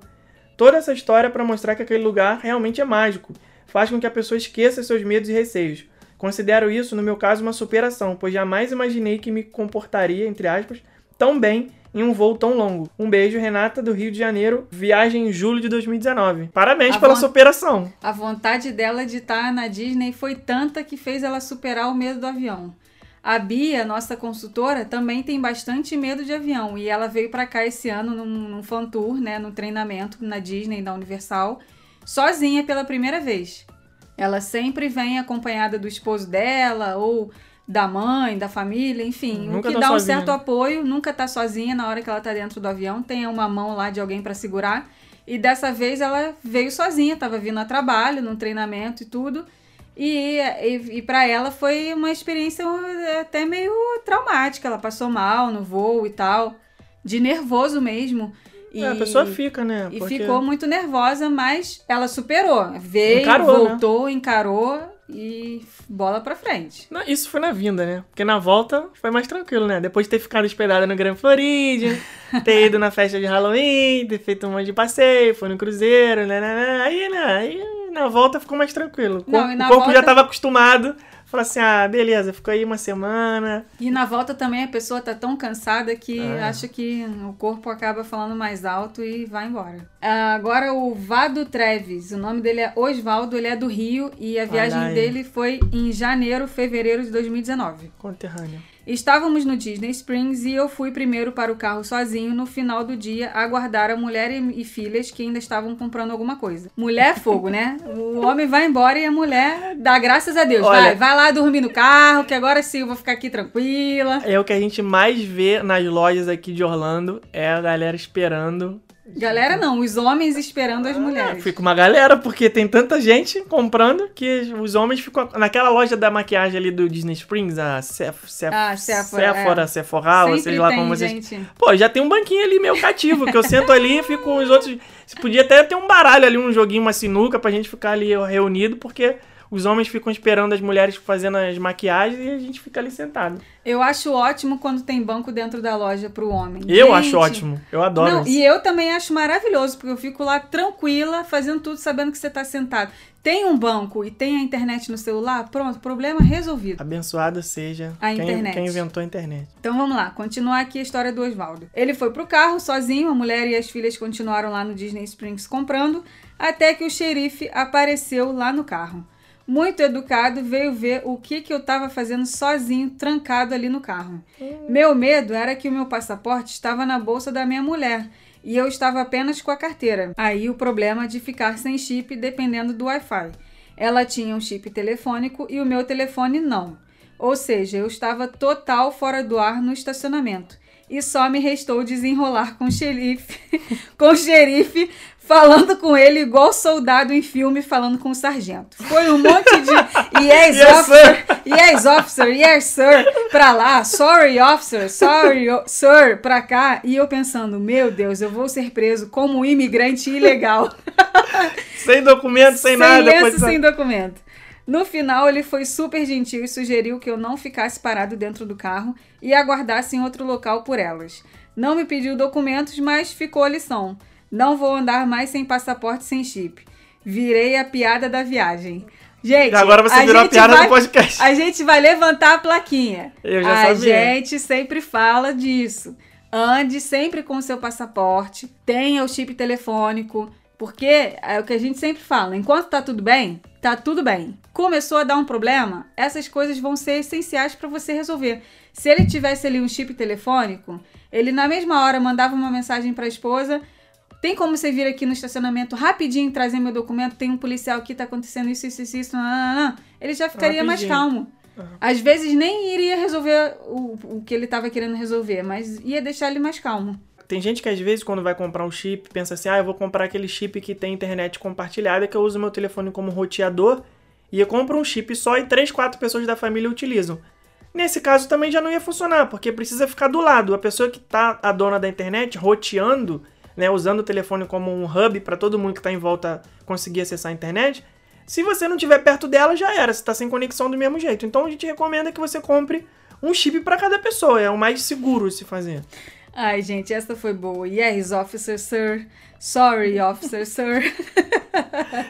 Speaker 2: Toda essa história para mostrar que aquele lugar realmente é mágico. Faz com que a pessoa esqueça seus medos e receios. Considero isso, no meu caso, uma superação, pois jamais imaginei que me comportaria, entre aspas, tão bem em um voo tão longo. Um beijo, Renata, do Rio de Janeiro, viagem em julho de 2019. Parabéns
Speaker 3: A
Speaker 2: pela superação.
Speaker 3: A vontade dela de estar na Disney foi tanta que fez ela superar o medo do avião. A Bia, nossa consultora, também tem bastante medo de avião e ela veio pra cá esse ano num, num fan tour, né, no treinamento na Disney, da Universal, sozinha pela primeira vez. Ela sempre vem acompanhada do esposo dela ou da mãe, da família, enfim,
Speaker 2: Nunca
Speaker 3: o que
Speaker 2: tá
Speaker 3: dá um
Speaker 2: sozinha.
Speaker 3: certo apoio, nunca tá sozinha na hora que ela tá dentro do avião, tem uma mão lá de alguém pra segurar. E dessa vez ela veio sozinha, tava vindo a trabalho, num treinamento e tudo. E, e, e para ela foi uma experiência até meio traumática. Ela passou mal no voo e tal, de nervoso mesmo. E,
Speaker 2: É, a pessoa fica, né?
Speaker 3: e
Speaker 2: Porque-
Speaker 3: ficou muito nervosa, mas ela superou. Veio,
Speaker 2: Encarou, né?
Speaker 3: voltou, encarou e bola pra frente.
Speaker 2: Não, Isso foi na vinda, né? Porque na volta foi mais tranquilo, né? Depois de ter ficado hospedada no Grand Floridian, ter ido na festa de Halloween, ter feito um monte de passeio, foi no cruzeiro, né? né, né. Aí, né? Aí na volta ficou mais tranquilo. O corpo, o corpo
Speaker 3: volta-
Speaker 2: já tava acostumado. Falou assim: ah, beleza, ficou aí uma semana.
Speaker 3: E na volta também a pessoa tá tão cansada que
Speaker 2: É.
Speaker 3: acha que o corpo acaba falando mais alto e vai embora. Ah, agora o Vado Treves, o nome dele é Osvaldo, ele é do Rio e a viagem dele foi em janeiro, fevereiro de 2019.
Speaker 2: Conterrâneo.
Speaker 3: Estávamos no Disney Springs e eu fui primeiro para o carro sozinho no final do dia aguardar a mulher e, e filhas que ainda estavam comprando alguma coisa. Mulher é fogo, né? O homem vai embora e a mulher dá graças a Deus.
Speaker 2: Olha-
Speaker 3: Vai, vai lá dormir no carro, que agora sim eu vou ficar aqui tranquila.
Speaker 2: É o que a gente mais vê nas lojas aqui de Orlando, é a galera esperando.
Speaker 3: Galera, não, os homens esperando as mulheres.
Speaker 2: Fica uma galera, porque tem tanta gente comprando que os homens ficam. Naquela loja da maquiagem ali do Disney Springs, a Sef, Sef,
Speaker 3: Ah, Sephora,
Speaker 2: Sephora,
Speaker 3: é.
Speaker 2: Sephora, vocês lá como vocês.
Speaker 3: gente.
Speaker 2: Pô, já tem um banquinho ali meio cativo, que eu sento ali e fico com os outros. Você podia até ter um baralho ali, um joguinho, uma sinuca pra gente ficar ali reunido, porque os homens ficam esperando as mulheres fazendo as maquiagens e a gente fica ali sentado.
Speaker 3: Eu acho ótimo quando tem banco dentro da loja pro homem.
Speaker 2: Eu
Speaker 3: Gente,
Speaker 2: acho ótimo. Eu adoro
Speaker 3: Não,
Speaker 2: isso.
Speaker 3: e eu também acho maravilhoso, porque eu fico lá tranquila, fazendo tudo, sabendo que você tá sentado. Tem um banco e tem a internet no celular, pronto, problema resolvido.
Speaker 2: Abençoada seja
Speaker 3: A
Speaker 2: quem,
Speaker 3: internet.
Speaker 2: quem inventou a internet.
Speaker 3: Então vamos lá, continuar aqui a história do Oswaldo. Ele foi pro carro sozinho, a mulher e as filhas continuaram lá no Disney Springs comprando, até que o xerife apareceu lá no carro. Muito educado, veio ver o que, que eu tava fazendo sozinho, trancado ali no carro. Meu medo era que o meu passaporte estava na bolsa da minha mulher e eu estava apenas com a carteira. Aí o problema de ficar sem chip dependendo do Wi-Fi. Ela tinha um chip telefônico e o meu telefone não. Ou seja, eu estava total fora do ar no estacionamento. E só me restou desenrolar com o xerife, com o xerife, falando com ele igual soldado em filme falando com o sargento. Foi um monte de yes,
Speaker 2: Yes,
Speaker 3: officer, yes officer, yes sir, pra lá, sorry officer, sorry sir, pra cá. E eu pensando, meu Deus, eu vou ser preso como um imigrante ilegal.
Speaker 2: Sem documento, sem, nada.
Speaker 3: Sem
Speaker 2: depois
Speaker 3: lenço, sem documento. No final, ele foi super gentil e sugeriu que eu não ficasse parado dentro do carro e aguardasse em outro local por elas. Não me pediu documentos, mas ficou a lição. Não vou andar mais sem passaporte sem chip. Virei a piada da viagem. Gente,
Speaker 2: Agora você virou a
Speaker 3: gente
Speaker 2: piada
Speaker 3: vai,
Speaker 2: do podcast.
Speaker 3: A gente vai levantar a plaquinha.
Speaker 2: Eu já
Speaker 3: a
Speaker 2: sabia.
Speaker 3: gente sempre fala disso. Ande sempre com o seu passaporte, tenha o chip telefônico, porque é o que a gente sempre fala, enquanto tá tudo bem, tá tudo bem. Começou a dar um problema, essas coisas vão ser essenciais para você resolver. Se ele tivesse ali um chip telefônico, ele na mesma hora mandava uma mensagem para a esposa, tem como você vir aqui no estacionamento rapidinho trazer meu documento? Tem um policial aqui, tá acontecendo isso, isso, isso, isso. Não, não, não. Ele já ficaria mais
Speaker 2: Rapidinho.
Speaker 3: calmo. Às vezes nem iria resolver o, o que ele tava querendo resolver, mas ia deixar ele mais calmo.
Speaker 2: Tem gente que às vezes quando vai comprar um chip pensa assim, ah, eu vou comprar aquele chip que tem internet compartilhada que eu uso meu telefone como roteador e eu compro um chip só e três, quatro pessoas da família utilizam. Nesse caso também já não ia funcionar, porque precisa ficar do lado. A pessoa que tá a dona da internet roteando, né, usando o telefone como um hub para todo mundo que tá em volta conseguir acessar a internet. Se você não tiver perto dela, já era, você tá sem conexão do mesmo jeito. Então a gente recomenda que você compre um chip para cada pessoa, é o mais seguro se fazer.
Speaker 3: Ai, gente, essa foi boa. Yes, officer, sir. Sorry, officer, sir.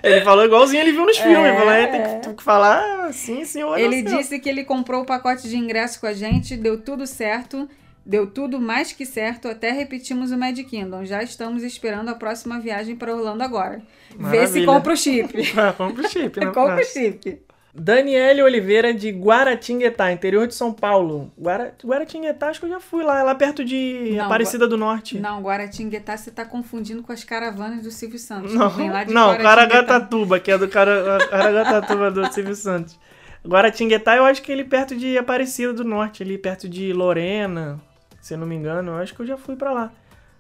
Speaker 2: Ele falou igualzinho ele viu nos filmes.
Speaker 3: É.
Speaker 2: Ele falou, é, tem que, tem que falar assim, senhor.
Speaker 3: Ele disse que ele comprou o pacote de ingresso com a gente, deu tudo certo, deu tudo mais que certo, até repetimos o Mad Kingdom. Já estamos esperando a próxima viagem para Orlando agora. Vê se
Speaker 2: Maravilha.
Speaker 3: compra o chip.
Speaker 2: Ah, compra o chip, né?
Speaker 3: compra o chip.
Speaker 2: Daniele Oliveira, de Guaratinguetá, interior de São Paulo. Guara... Guaratinguetá, acho que eu já fui lá, é lá perto de
Speaker 3: Não,
Speaker 2: Aparecida do Norte.
Speaker 3: Não, Guaratinguetá você tá confundindo com as caravanas do Silvio Santos.
Speaker 2: Não,
Speaker 3: que vem lá de
Speaker 2: não. Caraguatatuba, que é do Cara- Caraguatatuba do Silvio Santos. Guaratinguetá, eu acho que ele perto de Aparecida do Norte, ali perto de Lorena, se eu não me engano. Eu acho que eu já fui pra lá.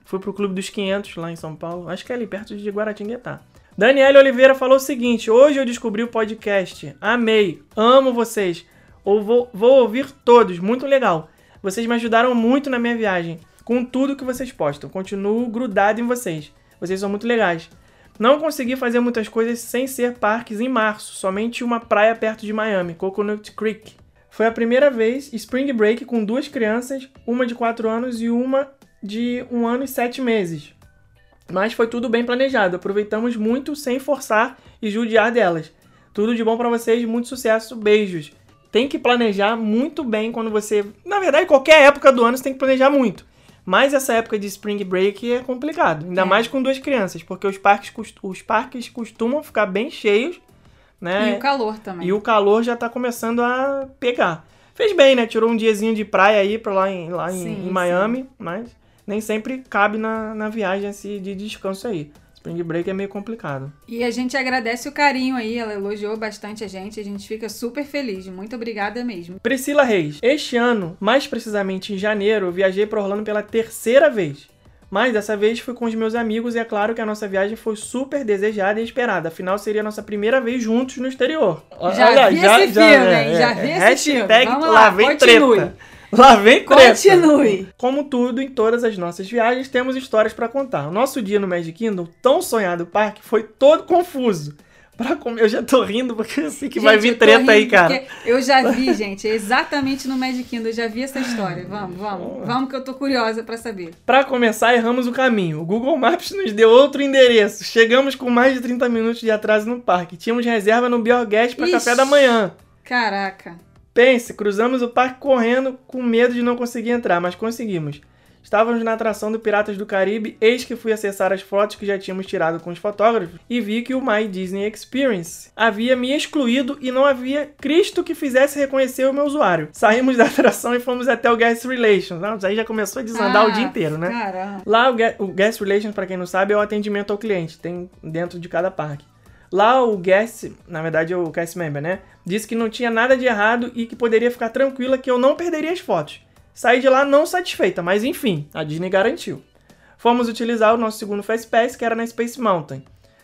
Speaker 2: Fui pro Clube dos 500 lá em São Paulo. Acho que é ali perto de Guaratinguetá. Daniela Oliveira falou o seguinte: Hoje eu descobri o podcast. Amei. Amo vocês. Ou vou, vou ouvir todos. Muito legal. Vocês me ajudaram muito na minha viagem. Com tudo que vocês postam. Continuo grudado em vocês. Vocês são muito legais. Não consegui fazer muitas coisas sem ser parques em março, somente uma praia perto de Miami, Coconut Creek. Foi a primeira vez Spring Break com duas crianças, uma de 4 anos e uma de 1 ano e 7 meses. Mas foi tudo bem planejado, aproveitamos muito sem forçar e judiar delas. Tudo de bom pra vocês, muito sucesso, beijos. Tem que planejar muito bem quando você. Na verdade, qualquer época do ano você tem que planejar muito. Mas essa época de Spring Break é complicado, ainda
Speaker 3: É.
Speaker 2: mais com duas crianças, porque os parques, os parques costumam ficar bem cheios, né?
Speaker 3: E o calor também.
Speaker 2: E o calor já tá começando a pegar. fez bem, né? Tirou um diazinho de praia aí pra lá em, lá
Speaker 3: Sim,
Speaker 2: em Miami, mas nem sempre cabe na, na viagem esse de descanso aí. Spring Break é meio complicado.
Speaker 3: E a gente agradece o carinho aí, ela elogiou bastante a gente, a gente fica super feliz. Muito obrigada mesmo.
Speaker 2: Priscila Reis. Este ano, mais precisamente em janeiro, eu viajei para Orlando pela terceira vez. Mas dessa vez fui com os meus amigos e é claro que a nossa viagem foi super desejada e esperada. Afinal, seria a nossa primeira vez juntos no exterior.
Speaker 3: Já vi esse filme, hein? Já vi esse filme. Vamos
Speaker 2: lá
Speaker 3: lá,
Speaker 2: vem
Speaker 3: continue.
Speaker 2: treta. Lá vem treta.
Speaker 3: Continue.
Speaker 2: Como tudo, em todas as nossas viagens, temos histórias pra contar. O nosso dia no Magic Kingdom, tão sonhado parque, foi todo confuso. Pra comer, eu já tô rindo porque eu sei que vai
Speaker 3: Gente,
Speaker 2: vir
Speaker 3: eu tô
Speaker 2: treta aí, cara.
Speaker 3: Eu já vi, gente, exatamente no Magic Kingdom, eu já vi essa história. Vamos, vamos. Vamos que eu tô curiosa pra saber.
Speaker 2: Pra começar, erramos o caminho. O Google Maps nos deu outro endereço. Chegamos com mais de 30 minutos de atraso no parque. Tínhamos reserva no Biorgas para café da manhã.
Speaker 3: Caraca.
Speaker 2: Pense, cruzamos o parque correndo com medo de não conseguir entrar, mas conseguimos. Estávamos na atração do Piratas do Caribe, eis que fui acessar as fotos que já tínhamos tirado com os fotógrafos e vi que o My Disney Experience havia me excluído e não havia Cristo que fizesse reconhecer o meu usuário. Saímos da atração e fomos até o Guest Relations. Não, aí já começou a desandar
Speaker 3: Ah,
Speaker 2: o dia inteiro, né?
Speaker 3: Caramba.
Speaker 2: Lá o, Gue- o Guest Relations, pra quem não sabe, é o atendimento ao cliente, tem dentro de cada parque. Lá o guest, na verdade o cast member, né, disse que não tinha nada de errado e que poderia ficar tranquila que eu não perderia as fotos. Saí de lá não satisfeita, mas enfim, a Disney garantiu. Fomos utilizar o nosso segundo Fast Pass, que era na Space Mountain.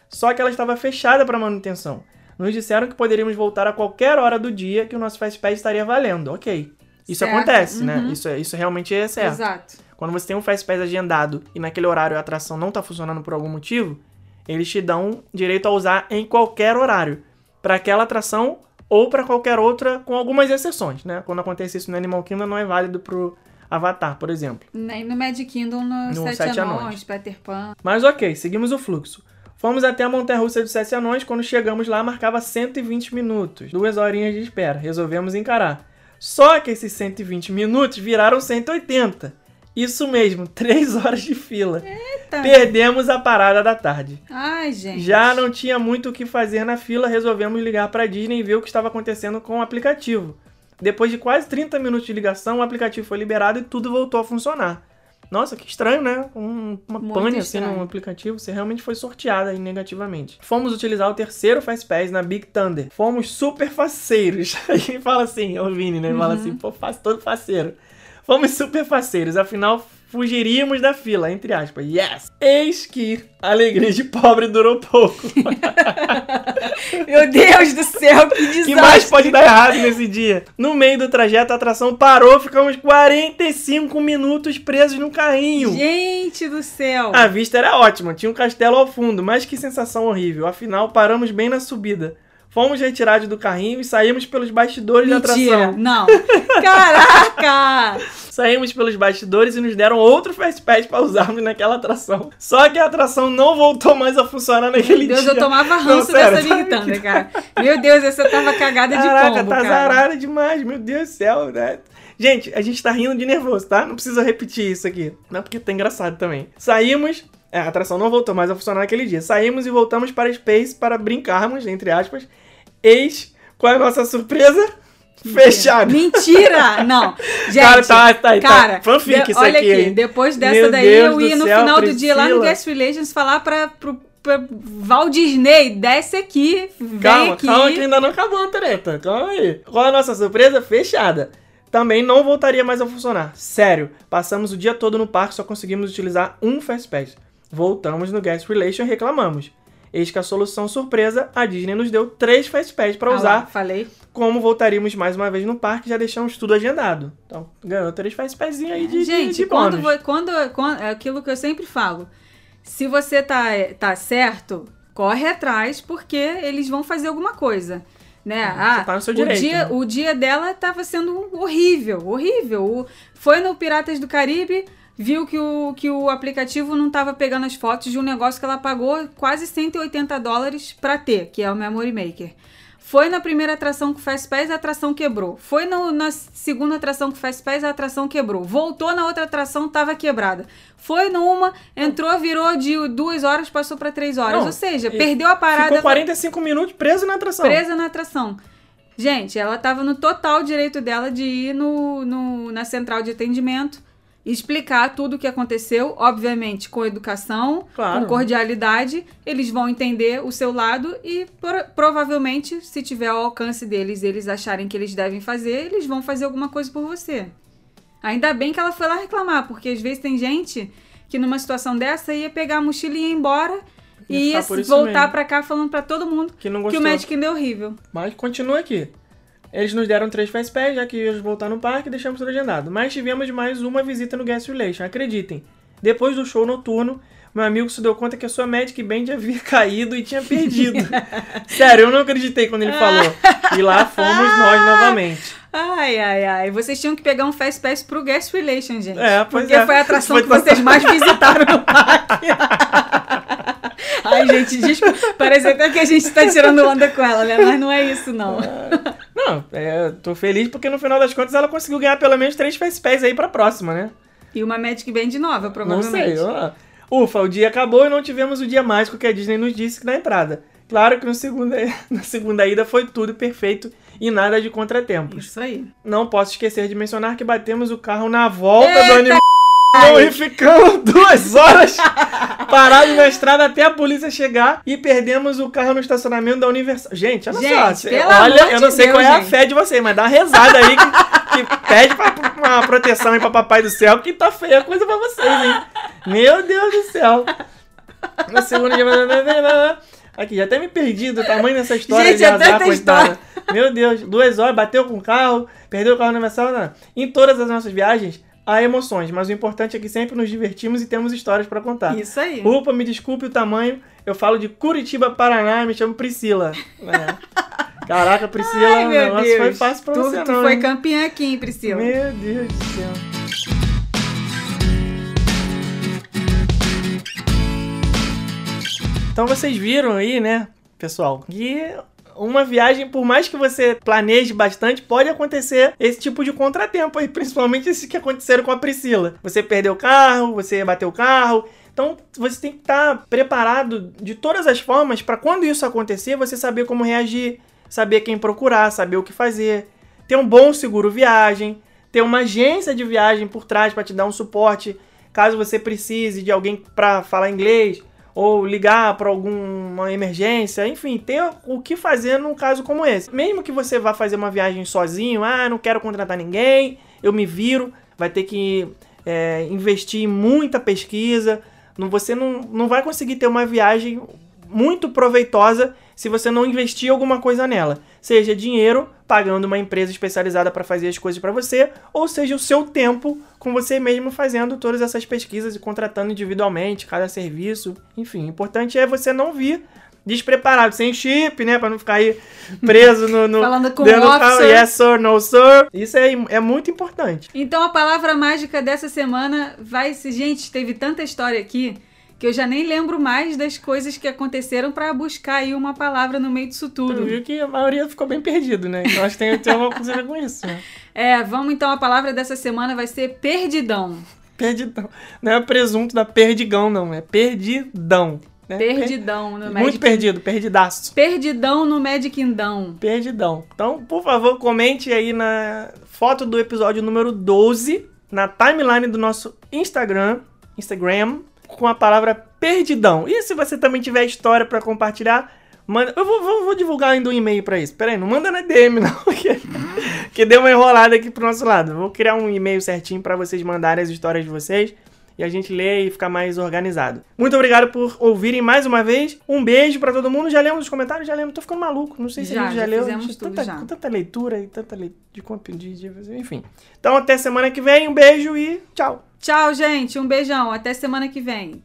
Speaker 2: Só que ela estava fechada para manutenção. Nos disseram que poderíamos voltar a qualquer hora do dia que o nosso Fast Pass estaria valendo. Ok. Isso
Speaker 3: Certo,
Speaker 2: acontece, né?
Speaker 3: uhum.
Speaker 2: Isso, é- isso realmente é certo.
Speaker 3: Exato.
Speaker 2: Quando você tem um Fast Pass agendado e naquele horário a atração não tá funcionando por algum motivo, eles te dão direito a usar em qualquer horário. Para aquela atração ou para qualquer outra, com algumas exceções, né? Quando acontece isso no Animal Kingdom, não é válido pro Avatar, por exemplo.
Speaker 3: Nem no Magic Kingdom, no,
Speaker 2: No
Speaker 3: Sete,
Speaker 2: Sete
Speaker 3: Anões,
Speaker 2: Anões.
Speaker 3: Peter Pan.
Speaker 2: Mas ok, seguimos o fluxo. Fomos até a Montanha Russa dos Sete Anões. Quando chegamos lá, marcava 120 minutos. Duas horinhas de espera. Resolvemos encarar. Só que esses 120 minutos viraram 180. Isso mesmo, 3 horas de fila.
Speaker 3: Eita.
Speaker 2: Perdemos a parada da tarde.
Speaker 3: Ai, gente.
Speaker 2: Já não tinha muito o que fazer na fila, resolvemos ligar para a Disney e ver o que estava acontecendo com o aplicativo. Depois de quase 30 minutos de ligação, o aplicativo foi liberado e tudo voltou a funcionar. Nossa, que estranho, né? Um- uma
Speaker 3: Muito
Speaker 2: pane assim
Speaker 3: estranho.
Speaker 2: no aplicativo. Você realmente foi sorteada aí negativamente. Fomos utilizar o terceiro Fast Pass na Big Thunder. Fomos super faceiros. Aí fala assim, o Vini, né? Fala
Speaker 3: Uhum.
Speaker 2: assim, pô, faço todo faceiro. Fomos super faceiros, afinal fugiríamos da fila, entre aspas. Yes! Eis que a alegria de pobre durou pouco.
Speaker 3: Meu Deus do céu, que
Speaker 2: O
Speaker 3: desastre.
Speaker 2: que mais pode dar errado nesse dia? No meio do trajeto, a atração parou, ficamos 45 minutos presos no carrinho.
Speaker 3: Gente do céu.
Speaker 2: A vista era ótima, tinha um castelo ao fundo, mas que sensação horrível. Afinal, paramos bem na subida. Fomos retirados do carrinho e saímos pelos bastidores da
Speaker 3: Mentira.
Speaker 2: atração.
Speaker 3: Não. Caraca.
Speaker 2: Saímos pelos bastidores e nos deram outro Fast Pass para usarmos naquela atração. Só que a atração não voltou mais a funcionar naquele
Speaker 3: Meu Deus,
Speaker 2: dia.
Speaker 3: eu tomava
Speaker 2: Não,
Speaker 3: ranço
Speaker 2: sério,
Speaker 3: dessa Thunder, cara. Meu Deus, essa tava cagada de
Speaker 2: Caraca,
Speaker 3: pombo,
Speaker 2: tá
Speaker 3: cara.
Speaker 2: zarada demais, meu Deus do céu, né? Gente, a gente tá rindo de nervoso, tá? Não precisa repetir isso aqui. Não, porque tá engraçado também. Saímos. É, a atração não voltou mais a funcionar naquele dia. Saímos e voltamos para Space para brincarmos, entre aspas. Eis, qual é a nossa surpresa? Fechado.
Speaker 3: Mentira! Não. Gente,
Speaker 2: Cara, tá, tá, tá.
Speaker 3: cara,
Speaker 2: Fanfic
Speaker 3: de-
Speaker 2: isso
Speaker 3: olha
Speaker 2: aqui,
Speaker 3: aqui, depois dessa
Speaker 2: Meu
Speaker 3: daí
Speaker 2: Deus
Speaker 3: eu ia no
Speaker 2: céu,
Speaker 3: final do dia lá no
Speaker 2: Priscila.
Speaker 3: Guest Relations falar pra, pro, pra Walt Disney, desce aqui, vem
Speaker 2: Calma,
Speaker 3: aqui.
Speaker 2: calma que ainda não acabou a treta. Calma aí. Qual é a nossa surpresa? Fechada. Também não voltaria mais a funcionar. Sério, passamos o dia todo no parque só conseguimos utilizar um Fast Pass. Voltamos no Guest Relation e reclamamos. Eis que a solução surpresa, a Disney nos deu três Fast Pass para
Speaker 3: Ah lá,
Speaker 2: usar.
Speaker 3: falei.
Speaker 2: Como voltaríamos mais uma vez no parque, já deixamos tudo agendado. Então, ganhou três Fast Passinhos aí de, de-
Speaker 3: Gente,
Speaker 2: de
Speaker 3: quando,
Speaker 2: bônus.
Speaker 3: vo- quando, quando- é aquilo que eu sempre falo. Se você tá, tá certo, corre atrás, porque eles vão fazer alguma coisa. Né? Ah,
Speaker 2: tá no seu
Speaker 3: o
Speaker 2: direito,
Speaker 3: dia,
Speaker 2: né?
Speaker 3: o dia dela tava sendo horrível, horrível. O- foi no Piratas do Caribe, viu que o, que o aplicativo não tava pegando as fotos de um negócio que ela pagou quase 180 dólares pra ter, que é o Memory Maker. Foi na primeira atração com o Fast Pass, a atração quebrou. Foi no- na segunda atração com o Fast Pass, a atração quebrou. Voltou na outra atração, tava quebrada. Foi numa, entrou, virou de duas horas, passou pra três horas.
Speaker 2: Não,
Speaker 3: Ou seja, perdeu a parada
Speaker 2: Ficou 45 minutos preso na atração.
Speaker 3: presa na atração. Gente, ela tava no total direito dela de ir no, no- na central de atendimento, explicar tudo o que aconteceu, obviamente com educação,
Speaker 2: Claro.
Speaker 3: com cordialidade. Eles vão entender o seu lado e pro- provavelmente, se tiver ao alcance deles, eles acharem que eles devem fazer, eles vão fazer alguma coisa por você. Ainda bem que ela foi lá reclamar, porque às vezes tem gente que numa situação dessa ia pegar a mochila e ir embora e ia
Speaker 2: por
Speaker 3: voltar pra cá falando pra todo mundo
Speaker 2: Que não
Speaker 3: que o Magic Kingdom é horrível.
Speaker 2: Mas continua aqui. Eles nos deram três fast pass, já que íamos voltar no parque e deixamos tudo agendado. Mas tivemos mais uma visita no Guest Relation, acreditem. Depois do show noturno, meu amigo se deu conta que a sua Magic Band havia caído e tinha perdido. Sério, eu não acreditei quando ele falou. E lá fomos nós novamente.
Speaker 3: Ai, ai, ai. Vocês tinham que pegar um Fast Pass pro Guest Relation, gente.
Speaker 2: É, pois
Speaker 3: Porque
Speaker 2: é.
Speaker 3: foi a atração
Speaker 2: Foi
Speaker 3: que vocês mais visitaram no parque. Ai, gente, desculpa. Parece até que a gente tá tirando onda com ela, né? Mas não é isso, não.
Speaker 2: Não, é, tô feliz porque no final das contas ela conseguiu ganhar pelo menos três fast pass aí pra próxima, né?
Speaker 3: E uma Magic Band nova,
Speaker 2: Não
Speaker 3: provavelmente.
Speaker 2: sei. ó. Ufa, o dia acabou e não tivemos o dia mágico que a Disney nos disse na entrada. Claro que no segunda, na segunda ida foi tudo perfeito e nada de contratempos.
Speaker 3: Isso aí.
Speaker 2: Não posso esquecer de mencionar que batemos o carro na volta do
Speaker 3: Eita,
Speaker 2: e ficamos duas horas parados na estrada até a polícia chegar e perdemos o carro no estacionamento da Universal. Gente, olha
Speaker 3: Gente,
Speaker 2: só.
Speaker 3: pelo
Speaker 2: olha, eu não sei
Speaker 3: Deus,
Speaker 2: qual é a fé de vocês, mas dá uma rezada aí que, que pede pra, uma proteção aí pra Papai do Céu, que tá feia a coisa pra vocês, hein? Meu Deus do céu. Na segunda dia. Aqui, já até me perdi do tamanho dessa história
Speaker 3: Gente,
Speaker 2: de
Speaker 3: é
Speaker 2: azar, coitada. Meu Deus, duas horas, bateu com o carro, perdeu o carro universal. Não. Em todas as nossas viagens, há emoções, mas o importante é que sempre nos divertimos e temos histórias pra contar.
Speaker 3: Isso aí.
Speaker 2: Upa, me desculpe o tamanho, eu falo de Curitiba, Paraná, me chamo Priscila. É. Caraca, Priscila,
Speaker 3: Ai,
Speaker 2: o
Speaker 3: meu
Speaker 2: negócio
Speaker 3: Deus.
Speaker 2: foi fácil pra
Speaker 3: tu,
Speaker 2: você
Speaker 3: tu
Speaker 2: não.
Speaker 3: foi campeã aqui, hein, Priscila?
Speaker 2: Meu Deus do céu. Então vocês viram aí, né, pessoal, que uma viagem, por mais que você planeje bastante, pode acontecer esse tipo de contratempo aí, principalmente esses que aconteceram com a Priscila. Você perdeu o carro, você bateu o carro. Então você tem que estar preparado de todas as formas para quando isso acontecer, você saber como reagir, saber quem procurar, saber o que fazer, ter um bom seguro viagem, ter uma agência de viagem por trás para te dar um suporte caso você precise de alguém para falar inglês ou ligar para alguma emergência, enfim, ter o que fazer num caso como esse. Mesmo que você vá fazer uma viagem sozinho, ah, não quero contratar ninguém, eu me viro, vai ter que é, investir em muita pesquisa. Você não, não vai conseguir ter uma viagem muito proveitosa se você não investir alguma coisa nela. Seja dinheiro, pagando uma empresa especializada para fazer as coisas para você, ou seja o seu tempo com você mesmo fazendo todas essas pesquisas e contratando individualmente cada serviço. Enfim, o importante é você não vir despreparado, sem chip, né, para não ficar aí preso no, no
Speaker 3: Falando com
Speaker 2: dentro
Speaker 3: o
Speaker 2: carro. Yes sir, no sir. Isso é, é muito importante.
Speaker 3: Então a palavra mágica dessa semana vai se. Gente, teve tanta história aqui que eu já nem lembro mais das coisas que aconteceram pra buscar aí uma palavra no meio disso
Speaker 2: Tu
Speaker 3: tudo.
Speaker 2: viu que a maioria ficou bem perdido, né? Então acho que tem, tem alguma coisa a ver com isso, né?
Speaker 3: É, vamos então, a palavra dessa semana vai ser perdidão.
Speaker 2: Perdidão. Não é presunto da perdigão, não. É perdidão. Né?
Speaker 3: Perdidão no Magic
Speaker 2: Muito perdido, perdidaço.
Speaker 3: Perdidão no Magic Kingdom.
Speaker 2: Perdidão. Então, por favor, comente aí na foto do episódio número 12, na timeline do nosso Instagram, Instagram, com a palavra perdidão. E se você também tiver história pra compartilhar, manda. Eu vou, vou- vou divulgar ainda um e-mail pra isso. Pera aí, não manda na DM, não, porque, que deu uma enrolada aqui pro nosso lado. Vou criar um e-mail certinho pra vocês mandarem as histórias de vocês. E a gente lê e fica mais organizado. Muito obrigado por ouvirem mais uma vez. Um beijo pra todo mundo. Já lemos os comentários? Já lemos. Tô ficando maluco. Não sei se
Speaker 3: Já,
Speaker 2: a gente já,
Speaker 3: já
Speaker 2: leu.
Speaker 3: fizemos tudo
Speaker 2: tanta,
Speaker 3: já.
Speaker 2: tanta leitura e tanta leitura de conteúdo, enfim. Então até semana que vem. Um beijo e tchau.
Speaker 3: Tchau, gente. Um beijão. Até semana que vem.